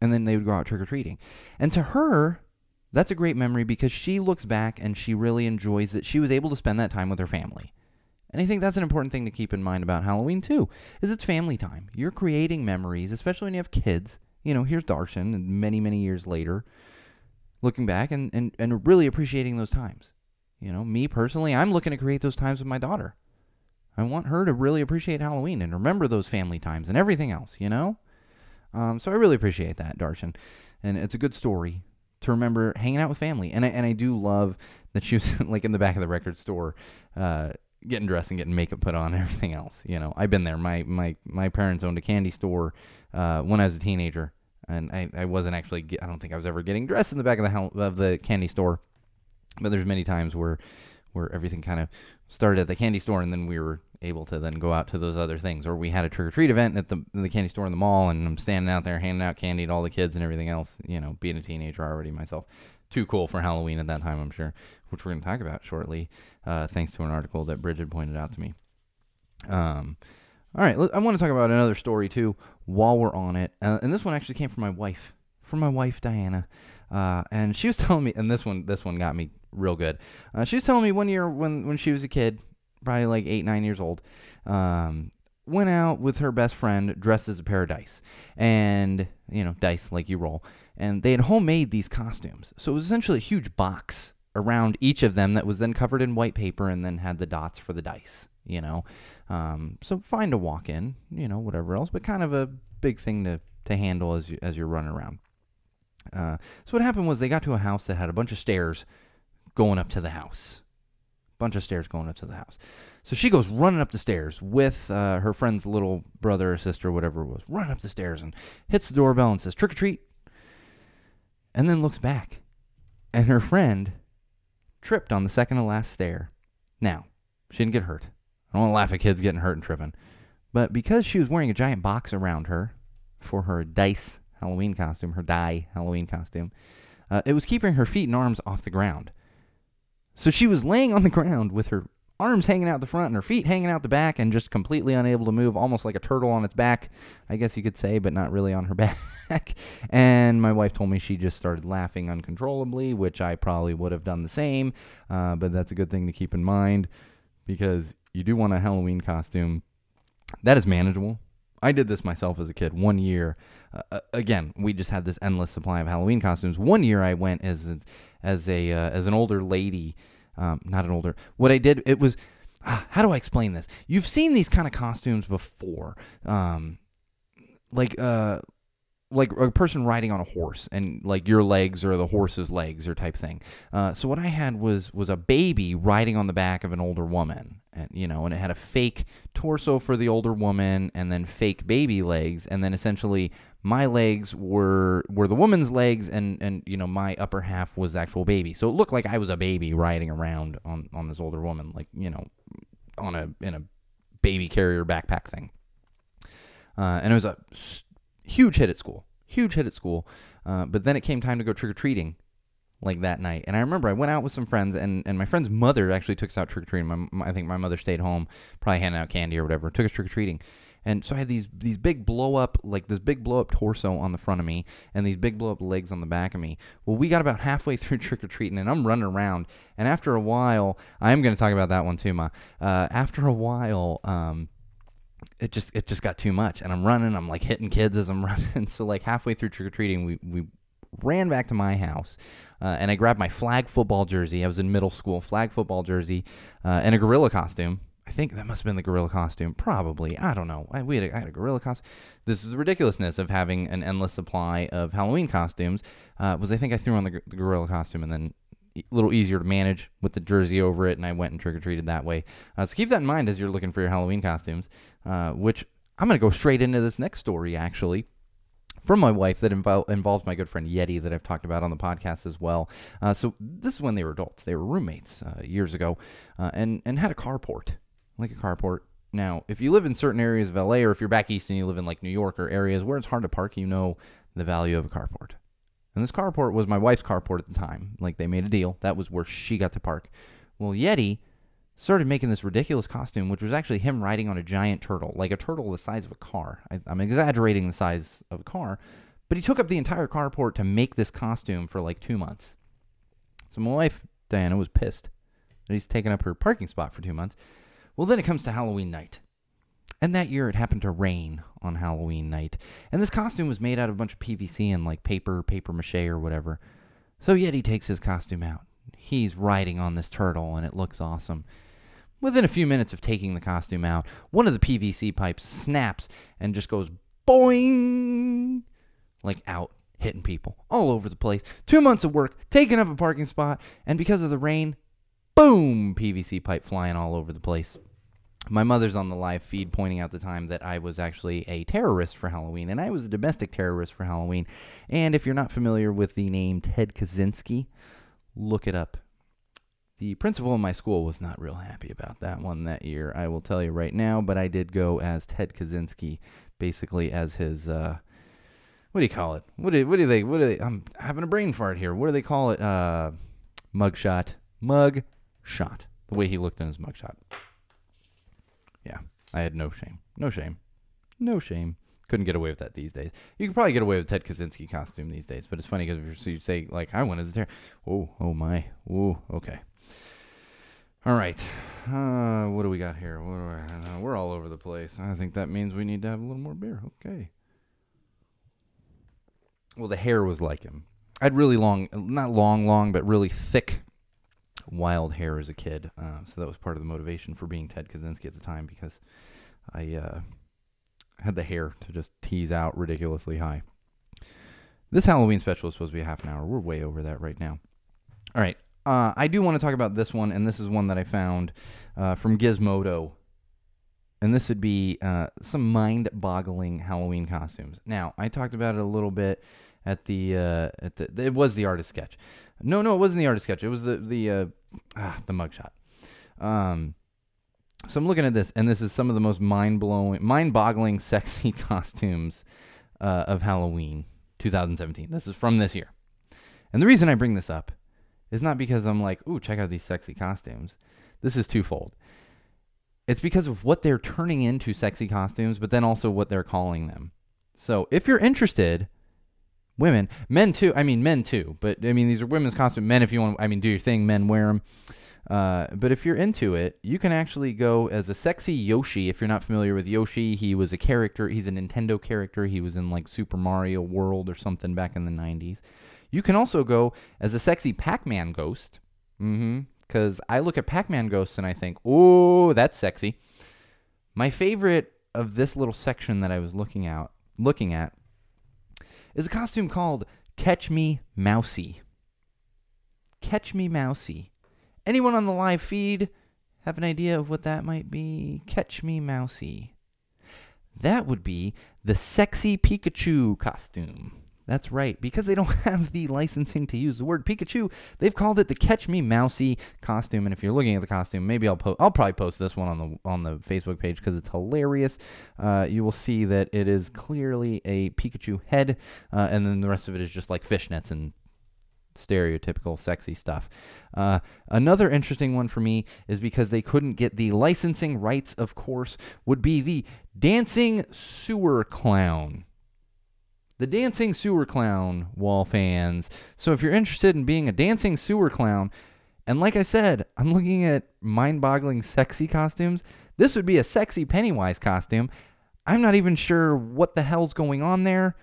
and then they would go out trick or treating. And to her, that's a great memory because she looks back and she really enjoys that she was able to spend that time with her family. And I think that's an important thing to keep in mind about Halloween too, is it's family time. You're creating memories, especially when you have kids. You know, here's Darshan, many, many years later, looking back and, and, and really appreciating those times. You know, me personally, I'm looking to create those times with my daughter. I want her to really appreciate Halloween and remember those family times and everything else, you know? Um, so I really appreciate that, Darshan. And it's a good story to remember hanging out with family. And I, and I do love that she was like in the back of the record store, uh, getting dressed and getting makeup put on and everything else. You know, I've been there. My, my, my parents owned a candy store, uh, when I was a teenager and I, I wasn't actually. I don't think I was ever getting dressed in the back of the of the candy store, but there's many times where where everything kind of started at the candy store, and then we were able to then go out to those other things. Or we had a trick or treat event at the the candy store in the mall, and I'm standing out there handing out candy to all the kids and everything else. You know, being a teenager already myself, too cool for Halloween at that time, I'm sure, which we're going to talk about shortly, uh, thanks to an article that Bridget pointed out to me. Um, all right, I want to talk about another story too while we're on it, uh, and this one actually came from my wife, from my wife Diana, uh, and she was telling me, and this one this one got me real good. Uh, she was telling me one year when when she was a kid, probably like eight nine years old, um, went out with her best friend dressed as a pair of dice, and you know dice like you roll, and they had homemade these costumes, so it was essentially a huge box around each of them that was then covered in white paper and then had the dots for the dice you know. Um, so fine to walk in, you know, whatever else, but kind of a big thing to, to handle as you as you're running around. Uh, so what happened was they got to a house that had a bunch of stairs going up to the house, bunch of stairs going up to the house. So she goes running up the stairs with uh, her friend's little brother or sister, whatever it was, running up the stairs and hits the doorbell and says trick or treat, and then looks back, and her friend tripped on the second to last stair. Now she didn't get hurt. I don't want to laugh at kids getting hurt and tripping. But because she was wearing a giant box around her for her dice Halloween costume, her die Halloween costume, uh, it was keeping her feet and arms off the ground. So she was laying on the ground with her arms hanging out the front and her feet hanging out the back and just completely unable to move, almost like a turtle on its back, I guess you could say, but not really on her back. and my wife told me she just started laughing uncontrollably, which I probably would have done the same, uh, but that's a good thing to keep in mind because you do want a Halloween costume that is manageable. I did this myself as a kid. One year, uh, uh, again, we just had this endless supply of Halloween costumes. One year, I went as a, as a uh, as an older lady, um, not an older. What I did, it was, uh, how do I explain this? You've seen these kind of costumes before, um, like uh, like a person riding on a horse and like your legs or the horse's legs or type thing. Uh, so what I had was was a baby riding on the back of an older woman, and you know, and it had a fake torso for the older woman and then fake baby legs, and then essentially my legs were were the woman's legs, and and you know my upper half was the actual baby. So it looked like I was a baby riding around on on this older woman, like you know, on a in a baby carrier backpack thing. Uh, and it was a huge hit at school, huge hit at school. Uh, but then it came time to go trick or treating, like that night. And I remember I went out with some friends, and, and my friend's mother actually took us out trick or treating. I think my mother stayed home, probably handing out candy or whatever. Took us trick or treating. And so I had these these big blow up like this big blow up torso on the front of me and these big blow up legs on the back of me. Well, we got about halfway through trick or treating and I'm running around. And after a while, I am going to talk about that one too, ma. Uh, after a while, um, it just it just got too much and i'm running i'm like hitting kids as i'm running. So like halfway through trick-or-treating we, we ran back to my house uh, and i grabbed my flag football jersey. I was in middle school flag football jersey uh, and a gorilla costume. I think that must have been the gorilla costume probably. I don't know. I, we had a, I had a gorilla costume this is the ridiculousness of having an endless supply of halloween costumes uh, was i think i threw on the, the gorilla costume and then a little easier to manage with the jersey over it, and I went and trick or treated that way. Uh, so keep that in mind as you're looking for your Halloween costumes. Uh, which I'm going to go straight into this next story actually from my wife that invo- involves my good friend Yeti that I've talked about on the podcast as well. Uh, so this is when they were adults; they were roommates uh, years ago, uh, and and had a carport, like a carport. Now, if you live in certain areas of LA, or if you're back east and you live in like New York or areas where it's hard to park, you know the value of a carport. And this carport was my wife's carport at the time. Like they made a deal. That was where she got to park. Well, Yeti started making this ridiculous costume, which was actually him riding on a giant turtle, like a turtle the size of a car. I, am exaggerating the size of a car, but he took up the entire carport to make this costume for like two months. So my wife, Diana, was pissed that he's taken up her parking spot for two months. Well, then it comes to Halloween night. And that year it happened to rain on Halloween night. And this costume was made out of a bunch of PVC and like paper, paper mache or whatever. So Yeti takes his costume out. He's riding on this turtle and it looks awesome. Within a few minutes of taking the costume out, one of the PVC pipes snaps and just goes boing like out, hitting people all over the place. Two months of work, taking up a parking spot, and because of the rain, boom, PVC pipe flying all over the place. my mother's on the live feed pointing out the time that I was actually a terrorist for Halloween, and I was a domestic terrorist for Halloween. And if you're not familiar with the name Ted Kaczynski, look it up. The principal in my school was not real happy about that one that year, I will tell you right now, but I did go as Ted Kaczynski, basically as his, uh, what do you call it? What do, what do they, what do they, I'm having a brain fart here. What do they call it? Uh, mugshot. Mug shot. The way he looked in his mugshot. Yeah, I had no shame. No shame. No shame. Couldn't get away with that these days. You could probably get away with Ted Kaczynski costume these days, but it's funny because you say like I went as a terror. Oh, oh my. Oh, okay. All right. Uh, what do we got here? I, uh, we're all over the place. I think that means we need to have a little more beer. Okay. Well, the hair was like him. I had really long, not long, long, but really thick, wild hair as a kid. Uh, so that was part of the motivation for being Ted Kaczynski at the time because I uh, had the hair to just tease out ridiculously high. This Halloween special is supposed to be half an hour. We're way over that right now. All right. Uh, I do want to talk about this one, and this is one that I found uh, from Gizmodo. And this would be uh, some mind boggling Halloween costumes. Now, I talked about it a little bit at the, uh, at the, it was the artist sketch. No, no, it wasn't the artist sketch. It was the, the, uh, ah, the mugshot. Um, so I'm looking at this, and this is some of the most mind blowing, mind boggling, sexy costumes uh, of Halloween 2017. This is from this year. And the reason I bring this up is not because I'm like, ooh, check out these sexy costumes. This is twofold. It's because of what they're turning into sexy costumes, but then also what they're calling them. So if you're interested, women, men too, I mean, men too, but I mean, these are women's costumes. Men, if you want, I mean, do your thing, men wear them. Uh, but if you're into it, you can actually go as a sexy Yoshi. If you're not familiar with Yoshi, he was a character. He's a Nintendo character. He was in like Super Mario World or something back in the 90s. You can also go as a sexy Pac Man ghost. Mm-hmm. Because I look at Pac Man ghosts and I think, oh, that's sexy. My favorite of this little section that I was looking out looking at is a costume called Catch Me Mousy. Catch Me Mousy. Anyone on the live feed have an idea of what that might be? Catch Me Mousy. That would be the sexy Pikachu costume. That's right. Because they don't have the licensing to use the word Pikachu, they've called it the Catch Me Mousy costume. And if you're looking at the costume, maybe I'll post. I'll probably post this one on the on the Facebook page because it's hilarious. Uh, you will see that it is clearly a Pikachu head, uh, and then the rest of it is just like fishnets and stereotypical sexy stuff. Uh, another interesting one for me is because they couldn't get the licensing rights, of course, would be the dancing sewer clown. The dancing sewer clown, wall fans. So if you're interested in being a dancing sewer clown, and like I said, I'm looking at mind boggling sexy costumes, this would be a sexy Pennywise costume. I'm not even sure what the hell's going on there.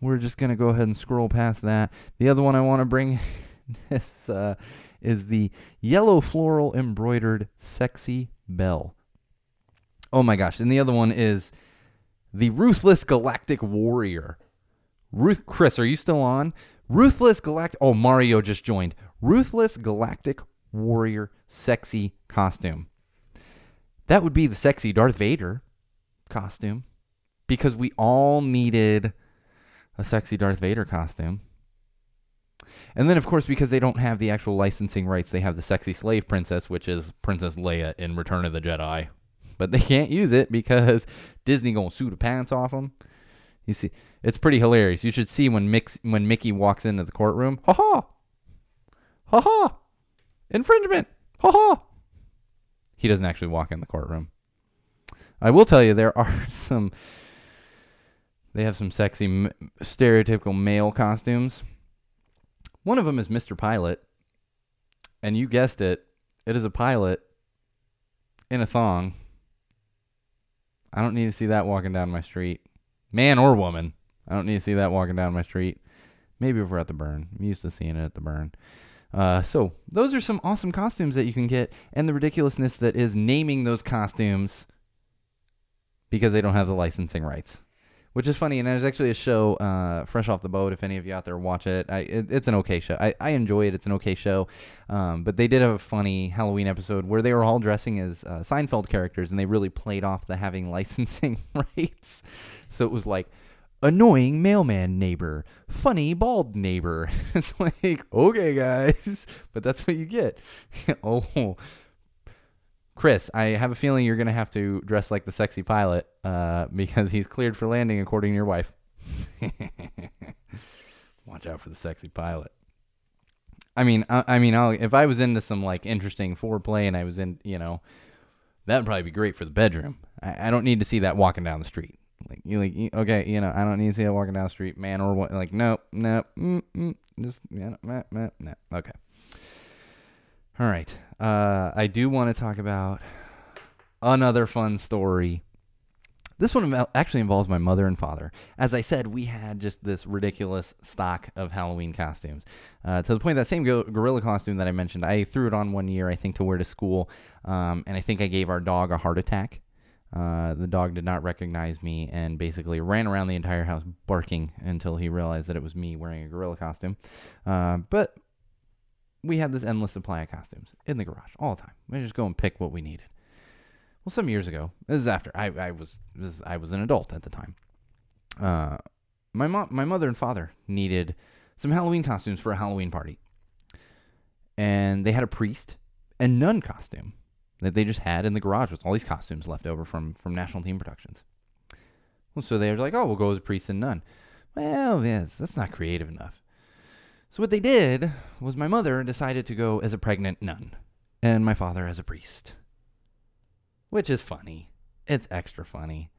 We're just going to go ahead and scroll past that. The other one I want to bring is, uh, is the yellow floral embroidered sexy Belle. Oh my gosh. And the other one is the ruthless galactic warrior. Ruth Chris, are you still on? Ruthless Galactic Oh, Mario just joined. Ruthless Galactic Warrior sexy costume. That would be the sexy Darth Vader costume because we all needed a sexy Darth Vader costume. And then, of course, because they don't have the actual licensing rights, they have the sexy slave princess, which is Princess Leia in Return of the Jedi. But they can't use it because Disney gonna sue the pants off them. You see, it's pretty hilarious. You should see when Mix when Mickey walks into the courtroom. Ha ha, ha ha, infringement. Ha ha. He doesn't actually walk in the courtroom. I will tell you there are some they have some sexy stereotypical male costumes. One of them is Mr. Pilot. And you guessed it, it is a pilot in a thong. I don't need to see that walking down my street. Man or woman. I don't need to see that walking down my street. Maybe if we're at the burn. I'm used to seeing it at the burn. Uh, so those are some awesome costumes that you can get, and the ridiculousness that is naming those costumes because they don't have the licensing rights. Which is funny. And there's actually a show, uh, Fresh Off the Boat. If any of you out there watch it, I, it it's an okay show. I, I enjoy it. It's an okay show. Um, but they did have a funny Halloween episode where they were all dressing as uh, Seinfeld characters, and they really played off the having licensing rights. So it was like annoying mailman neighbor, funny bald neighbor. it's like, okay, guys, but that's what you get. oh, Chris, I have a feeling you're going to have to dress like the sexy pilot uh, because he's cleared for landing, according to your wife. Watch out for the sexy pilot. I mean, I, I mean, I'll, if I was into some like interesting foreplay and I was in, you know, that'd probably be great for the bedroom. I, I don't need to see that walking down the street. Like you like okay, you know, I don't need to see it walking down the street, man or what. Like nope, nope, mm, mm, just yeah, no, no, no. Okay. All right. Uh, I do want to talk about another fun story. This one actually involves my mother and father. As I said, we had just this ridiculous stock of Halloween costumes. Uh, to the point that same go- gorilla costume that I mentioned, I threw it on one year, I think, to wear to school. Um, and I think I gave our dog a heart attack uh, the dog did not recognize me and basically ran around the entire house barking until he realized that it was me wearing a gorilla costume. Uh, but we had this endless supply of costumes in the garage all the time. We just go and pick what we needed. Well, some years ago, this is after I, I was, was I was an adult at the time. Uh, my mom, my mother and father needed some Halloween costumes for a Halloween party, and they had a priest and nun costume that they just had in the garage with all these costumes left over from from National Team Productions. Well, so they were like, "Oh, we'll go as priest and nun." Well, yes, that's not creative enough. So what they did was my mother decided to go as a pregnant nun, and my father as a priest, which is funny. It's extra funny,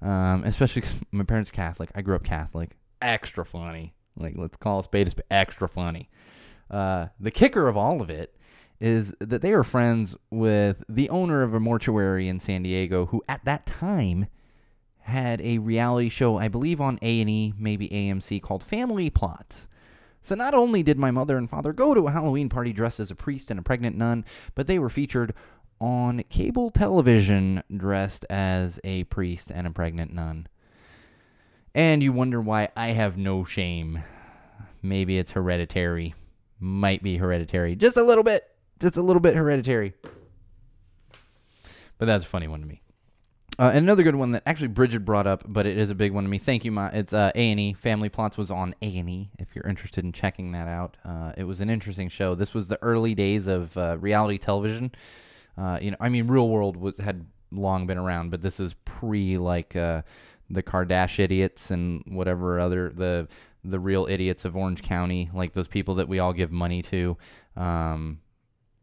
um, especially because my parents are Catholic. I grew up Catholic. Extra funny. Like let's call a spade a spade. Extra funny. Uh, the kicker of all of it is that they are friends with the owner of a mortuary in San Diego who at that time had a reality show, I believe on A&E, maybe AMC called Family Plots. So not only did my mother and father go to a Halloween party dressed as a priest and a pregnant nun, but they were featured on cable television dressed as a priest and a pregnant nun. And you wonder why I have no shame. Maybe it's hereditary. Might be hereditary. Just a little bit just a little bit hereditary. But that's a funny one to me. Uh, and another good one that actually Bridget brought up, but it is a big one to me. Thank you, Ma. It's uh, A&E. Family Plots was on A&E. If you're interested in checking that out, uh, it was an interesting show. This was the early days of uh, reality television. Uh, you know, I mean, Real World was had long been around, but this is pre like the Kardashian idiots and whatever other the the real idiots of Orange County, like those people that we all give money to. Um,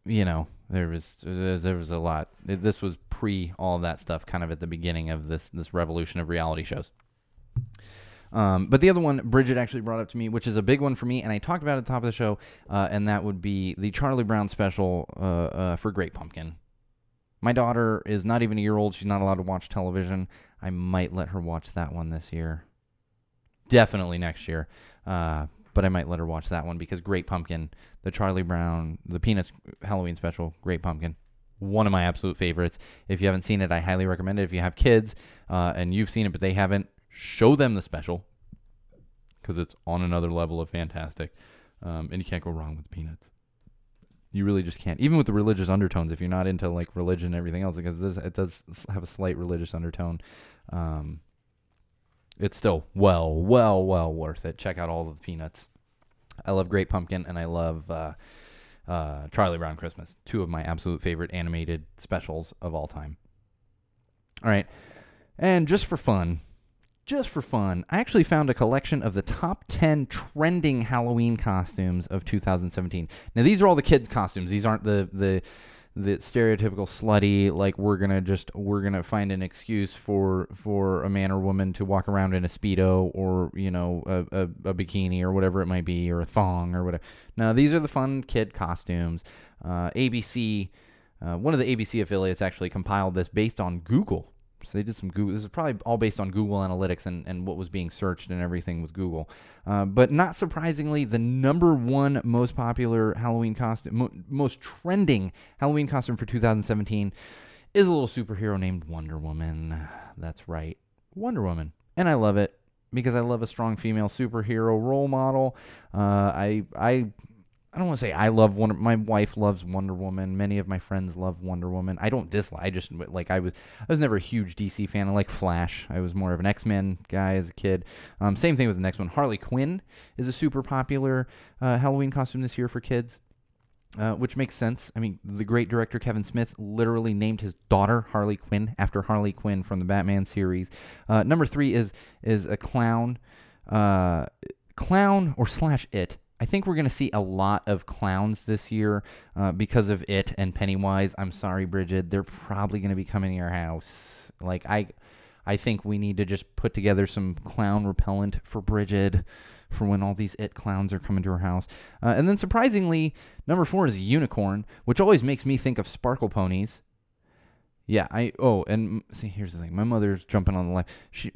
you know, there was there was a lot. This was pre all that stuff, kind of at the beginning of this this revolution of reality shows. Um, but the other one, Bridget actually brought up to me, which is a big one for me, and I talked about it at the top of the show, uh, and that would be the Charlie Brown special uh, uh, for Great Pumpkin. My daughter is not even a year old; she's not allowed to watch television. I might let her watch that one this year. Definitely next year. But I might let her watch that one because Great Pumpkin, the Charlie Brown, the Peanuts Halloween special, Great Pumpkin, one of my absolute favorites. If you haven't seen it, I highly recommend it. If you have kids uh, and you've seen it but they haven't, show them the special because it's on another level of fantastic. Um, and you can't go wrong with Peanuts. You really just can't, even with the religious undertones. If you're not into like religion and everything else, because this, it does have a slight religious undertone. Um, it's still well, well, well worth it. Check out all of the Peanuts. I love Great Pumpkin and I love uh, uh, Charlie Brown Christmas. Two of my absolute favorite animated specials of all time. All right. And just for fun, just for fun, I actually found a collection of the top 10 trending Halloween costumes of 2017. Now, these are all the kids' costumes. These aren't the, the the stereotypical slutty like we're gonna just we're gonna find an excuse for for a man or woman to walk around in a speedo or you know a, a, a bikini or whatever it might be or a thong or whatever. Now these are the fun kid costumes. Uh, abc uh, one of the abc affiliates actually compiled this based on google so they did some Google. This is probably all based on Google Analytics and, and what was being searched and everything was Google. Uh, but not surprisingly, the number one most popular Halloween costume, mo- most trending Halloween costume for 2017 is a little superhero named Wonder Woman. That's right, Wonder Woman. And I love it. because I love a strong female superhero role model. Uh, I I I don't want to say I love Wonder. My wife loves Wonder Woman. Many of my friends love Wonder Woman. I don't dislike. I just like I was. I was never a huge DC fan. I like Flash. I was more of an X Men guy as a kid. Um, same thing with the next one. Harley Quinn is a super popular uh, Halloween costume this year for kids. Uh, which makes sense. I mean, the great director Kevin Smith literally named his daughter Harley Quinn after Harley Quinn from the Batman series. Uh, number three is is a clown, uh, clown or slash it. I think we're going to see a lot of clowns this year uh, because of it and Pennywise. I'm sorry, Bridget. They're probably going to be coming to your house. Like I, I think we need to just put together some clown repellent for Bridget for when all these it clowns are coming to her house. Uh, and then surprisingly, number four is unicorn, which always makes me think of sparkle ponies. Yeah, I oh, and see, here's the thing. My mother's jumping on the line. She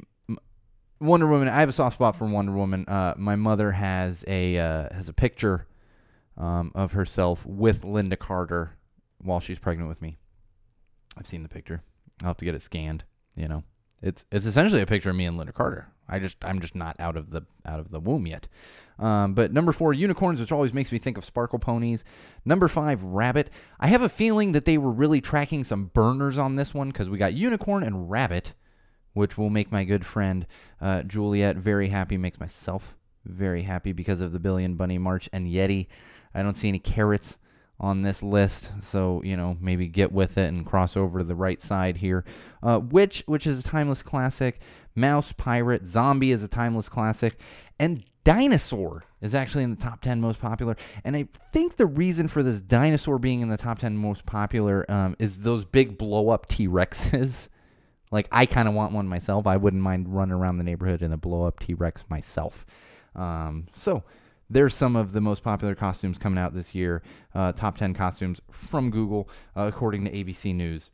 Wonder Woman. I have a soft spot for Wonder Woman. Uh, my mother has a uh, has a picture um, of herself with Lynda Carter while she's pregnant with me. I've seen the picture. I'll have to get it scanned. You know, it's it's essentially a picture of me and Lynda Carter. I just I'm just not out of the out of the womb yet. Um, but number four, unicorns, which always makes me think of sparkle ponies. Number five, rabbit. I have a feeling that they were really tracking some burners on this one because we got unicorn and rabbit, which will make my good friend uh, Juliet very happy. Makes myself very happy because of the Billion Bunny March and Yeti. I don't see any carrots on this list, so you know maybe get with it and cross over to the right side here. Uh, which which is a timeless classic. Mouse Pirate Zombie is a timeless classic, and Dinosaur is actually in the top 10 most popular. And I think the reason for this dinosaur being in the top 10 most popular um, is those big blow up T Rexes. like, I kind of want one myself. I wouldn't mind running around the neighborhood in a blow up T Rex myself. Um, so, there's some of the most popular costumes coming out this year. Uh, top 10 costumes from Google, uh, according to ABC News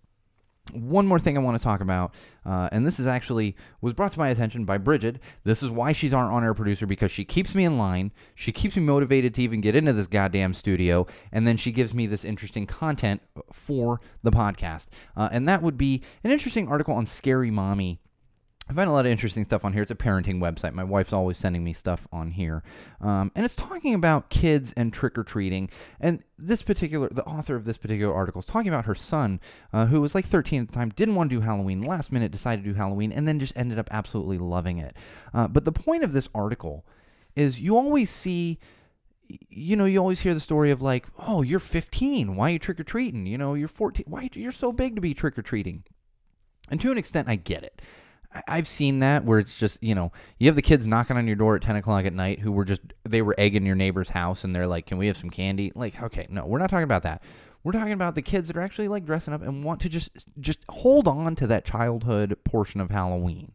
one more thing I want to talk about, uh, and this is actually was brought to my attention by Bridget. This is why she's our on-air producer because she keeps me in line. She keeps me motivated to even get into this goddamn studio, and then she gives me this interesting content for the podcast. Uh, and that would be an interesting article on Scary Mommy I find a lot of interesting stuff on here. It's a parenting website. My wife's always sending me stuff on here. Um, and it's talking about kids and trick or treating. And this particular, the author of this particular article is talking about her son, uh, who was like 13 at the time, didn't want to do Halloween, last minute decided to do Halloween, and then just ended up absolutely loving it. Uh, but the point of this article is you always see you know, you always hear the story of like, oh, you're 15. Why are you trick or treating? You know, you're 14. Why are you're so big to be trick or treating? And to an extent, I get it. I've seen that where it's just you know you have the kids knocking on your door at ten o'clock at night who were just they were egging your neighbor's house and they're like, "Can we have some candy?" Like, okay, no, we're not talking about that. We're talking about the kids that are actually like dressing up and want to just just hold on to that childhood portion of Halloween.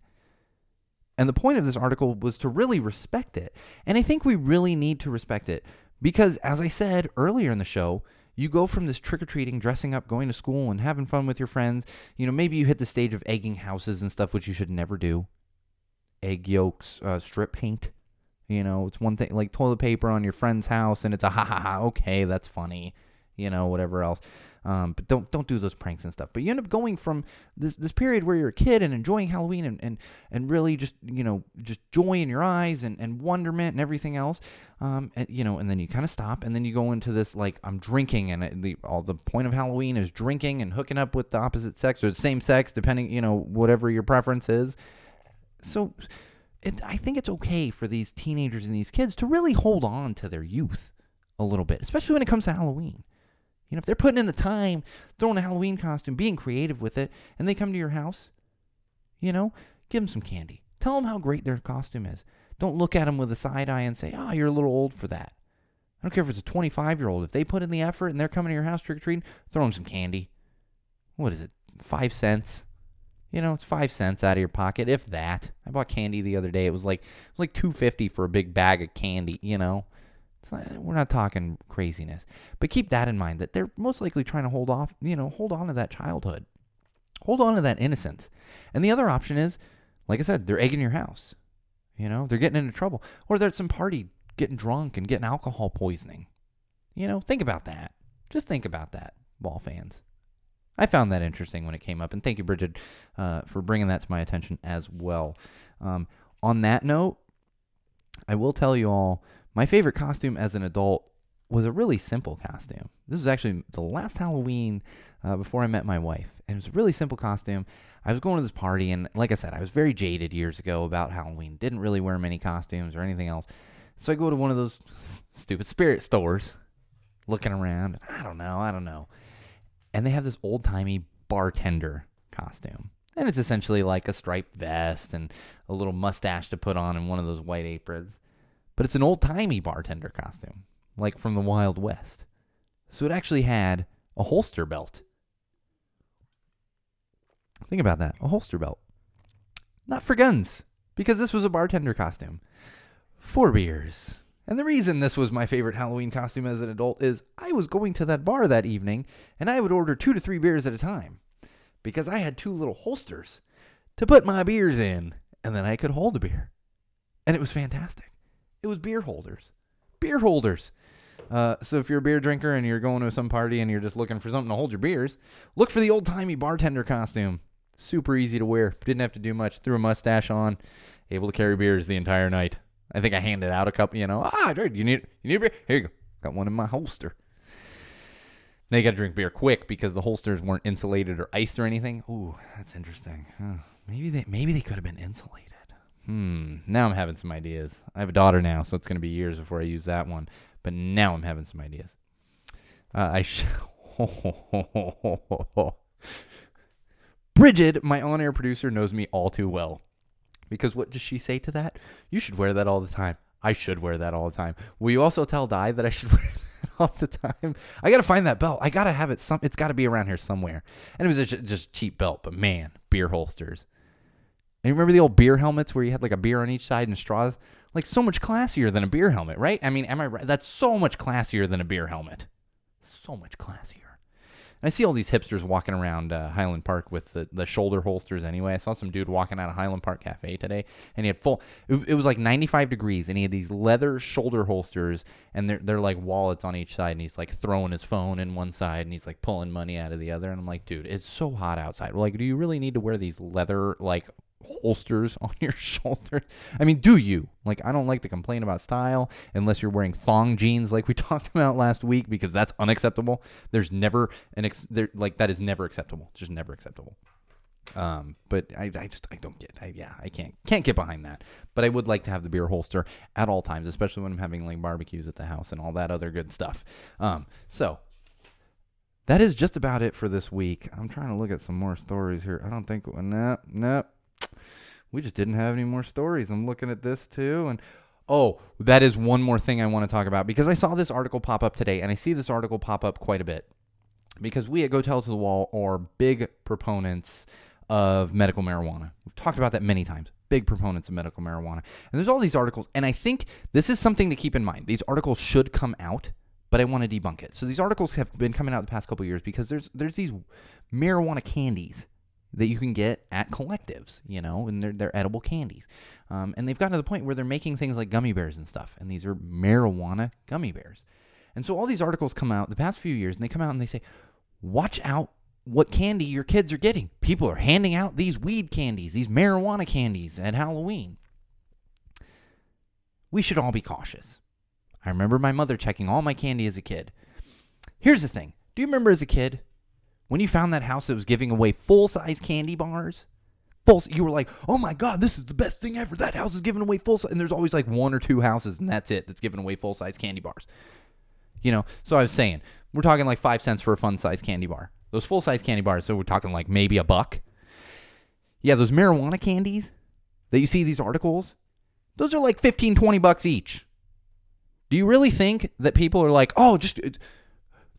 And the point of this article was to really respect it. And I think we really need to respect it because as I said earlier in the show, you go from this trick or treating, dressing up, going to school, and having fun with your friends. You know, maybe you hit the stage of egging houses and stuff, which you should never do. Egg yolks, uh, strip paint. You know, it's one thing like toilet paper on your friend's house, and it's a ha ha ha. Okay, that's funny. You know, whatever else. Um, but don't don't do those pranks and stuff. But you end up going from this this period where you're a kid and enjoying Halloween and, and, and really just you know just joy in your eyes and, and wonderment and everything else. Um, and, you know, and then you kind of stop and then you go into this like I'm drinking and the all the point of Halloween is drinking and hooking up with the opposite sex or the same sex depending you know whatever your preference is. So. It, I think it's okay for these teenagers and these kids to really hold on to their youth a little bit, especially when it comes to Halloween. You know, if they're putting in the time, throwing a Halloween costume, being creative with it, and they come to your house, you know, give them some candy. Tell them how great their costume is. Don't look at them with a side eye and say, oh, you're a little old for that. I don't care if it's a 25 year old. If they put in the effort and they're coming to your house trick or treating, throw them some candy. What is it? Five cents? You know, it's five cents out of your pocket, if that. I bought candy the other day. It was like it was like two fifty for a big bag of candy. You know, not, we're not talking craziness. But keep that in mind that they're most likely trying to hold off, you know, hold on to that childhood. Hold on to that innocence. And the other option is, like I said, they're egging your house. You know, they're getting into trouble. Or they're at some party getting drunk and getting alcohol poisoning. You know, think about that. Just think about that, wall fans. I found that interesting when it came up. And thank you, Bridget, uh, for bringing that to my attention as well. Um, on that note, I will tell you all my favorite costume as an adult was a really simple costume. This was actually the last Halloween uh, before I met my wife, and it was a really simple costume. I was going to this party, and like I said, I was very jaded years ago about Halloween. Didn't really wear many costumes or anything else. So I go to one of those stupid spirit stores, looking around. I don't know, I don't know. And they have this old timey bartender costume. And it's essentially like a striped vest and a little mustache to put on and one of those white aprons. But it's an old timey bartender costume, like from the Wild West. So it actually had a holster belt. Think about that a holster belt. Not for guns, because this was a bartender costume. For beers. And the reason this was my favorite Halloween costume as an adult is I was going to that bar that evening and I would order two to three beers at a time because I had two little holsters to put my beers in and then I could hold a beer. And it was fantastic. It was beer holders. Beer holders. Uh, so if you're a beer drinker and you're going to some party and you're just looking for something to hold your beers, look for the old timey bartender costume. Super easy to wear. Didn't have to do much. Threw a mustache on. Able to carry beers the entire night. I think I handed out a couple. You know, ah, dude, you need you need a beer? Here you go. Got one in my holster. They got to drink beer quick because the holsters weren't insulated or iced or anything. Ooh, that's interesting. Huh. Maybe they maybe they could have been insulated. Hmm. Now I'm having some ideas. I have a daughter now, so it's going to be years before I use that one. But now I'm having some ideas. Uh, I sh- Bridget, my on-air producer, knows me all too well. Because what does she say to that? You should wear that all the time. I should wear that all the time. Will you also tell Di that I should wear that all the time? I gotta find that belt. I gotta have it. Some. It's got to be around here somewhere. And it was just, just cheap belt, but man, beer holsters. And you remember the old beer helmets where you had like a beer on each side and straws? Like so much classier than a beer helmet, right? I mean, am I right? That's so much classier than a beer helmet. So much classier. And I see all these hipsters walking around uh, Highland Park with the, the shoulder holsters anyway. I saw some dude walking out of Highland Park Cafe today, and he had full, it, it, was like 95 degrees, and he had these leather shoulder holsters, and they're, they're like wallets on each side, and he's like throwing his phone in one side, and he's like pulling money out of the other. And I'm like, dude, it's so hot outside. Like, do you really need to wear these leather, like, holsters on your shoulder. I mean, do you? Like, I don't like to complain about style unless you're wearing thong jeans like we talked about last week because that's unacceptable. There's never an ex- there like that is never acceptable. Just never acceptable. Um, but I, I just I don't get I, yeah I can't can't get behind that. But I would like to have the beer holster at all times, especially when I'm having like barbecues at the house and all that other good stuff. Um, so that is just about it for this week. I'm trying to look at some more stories here. I don't think no no we just didn't have any more stories. I'm looking at this too. And oh, that is one more thing I want to talk about because I saw this article pop up today and I see this article pop up quite a bit because we at Go Tell to the Wall are big proponents of medical marijuana. We've talked about that many times. Big proponents of medical marijuana. And there's all these articles. And I think this is something to keep in mind. These articles should come out but I want to debunk it. So these articles have been coming out the past couple years because there's there's these marijuana candies that you can get at collectives, you know, and they're, they're edible candies. Um, and they've gotten to the point where they're making things like gummy bears and stuff, and these are marijuana gummy bears. And so all these articles come out the past few years, and they come out and they say, watch out what candy your kids are getting. People are handing out these weed candies, these marijuana candies at Halloween. We should all be cautious. I remember my mother checking all my candy as a kid. Here's the thing do you remember as a kid when you found that house that was giving away full size candy bars, full, you were like, "Oh my god, this is the best thing ever!" That house is giving away full size, and there's always like one or two houses, and that's it, that's giving away full size candy bars. You know, so I was saying we're talking like five cents for a fun size candy bar. Those full size candy bars, so we're talking like maybe a buck. Yeah, those marijuana candies that you see these articles, those are like 15, 20 bucks each. Do you really think that people are like, oh, just uh,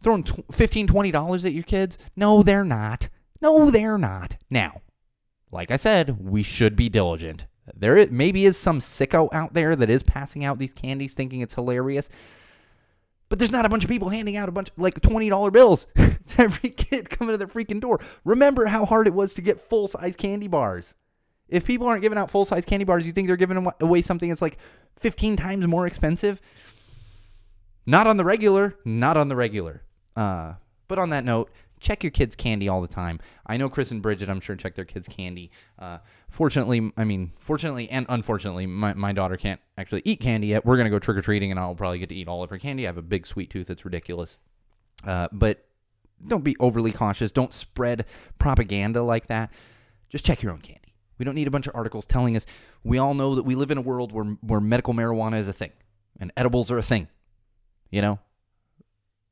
throwing $15, $20 at your kids? No, they're not. No, they're not. Now, like I said, we should be diligent. There maybe is some sicko out there that is passing out these candies thinking it's hilarious. But there's not a bunch of people handing out a bunch of like $20 bills to every kid coming to their freaking door. Remember how hard it was to get full size candy bars. If people aren't giving out full size candy bars, you think they're giving away something that's like 15 times more expensive? Not on the regular, not on the regular. Uh, but on that note, check your kids' candy all the time. I know Chris and Bridget, I'm sure, check their kids' candy. Uh, fortunately, I mean, fortunately and unfortunately, my, my daughter can't actually eat candy yet. We're going to go trick or treating, and I'll probably get to eat all of her candy. I have a big sweet tooth. It's ridiculous. Uh, but don't be overly cautious. Don't spread propaganda like that. Just check your own candy. We don't need a bunch of articles telling us. We all know that we live in a world where, where medical marijuana is a thing and edibles are a thing, you know?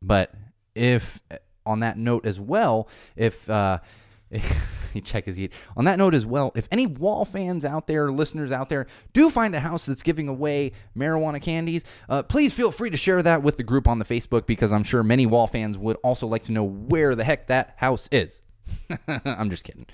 But if, on that note as well, if, uh, he check his eat. On that note as well, if any wall fans out there, listeners out there, do find a house that's giving away marijuana candies, uh, please feel free to share that with the group on the Facebook because I'm sure many wall fans would also like to know where the heck that house is. I'm just kidding.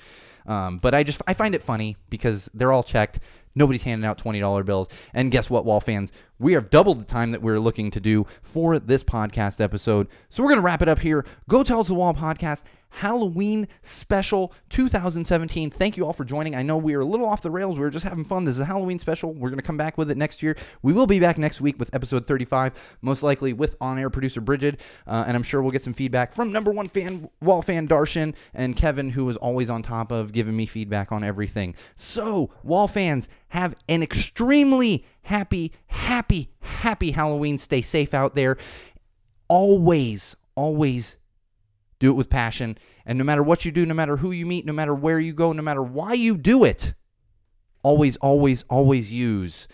Um, but I just I find it funny because they're all checked. Nobody's handing out $20 bills. And guess what, Wall fans? We have doubled the time that we're looking to do for this podcast episode. So we're going to wrap it up here. Go Tell to the Wall podcast Halloween special 2017. Thank you all for joining. I know we are a little off the rails. We are just having fun. This is a Halloween special. We're going to come back with it next year. We will be back next week with episode 35, most likely with on air producer Bridget. Uh, and I'm sure we'll get some feedback from number one fan, wall fan Darshan, and Kevin, who is always on top of giving me feedback on everything. So, wall fans, have an extremely happy, happy, happy Halloween. Stay safe out there. Always, always do it with passion. And no matter what you do, no matter who you meet, no matter where you go, no matter why you do it, always, always, always use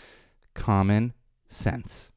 common sense.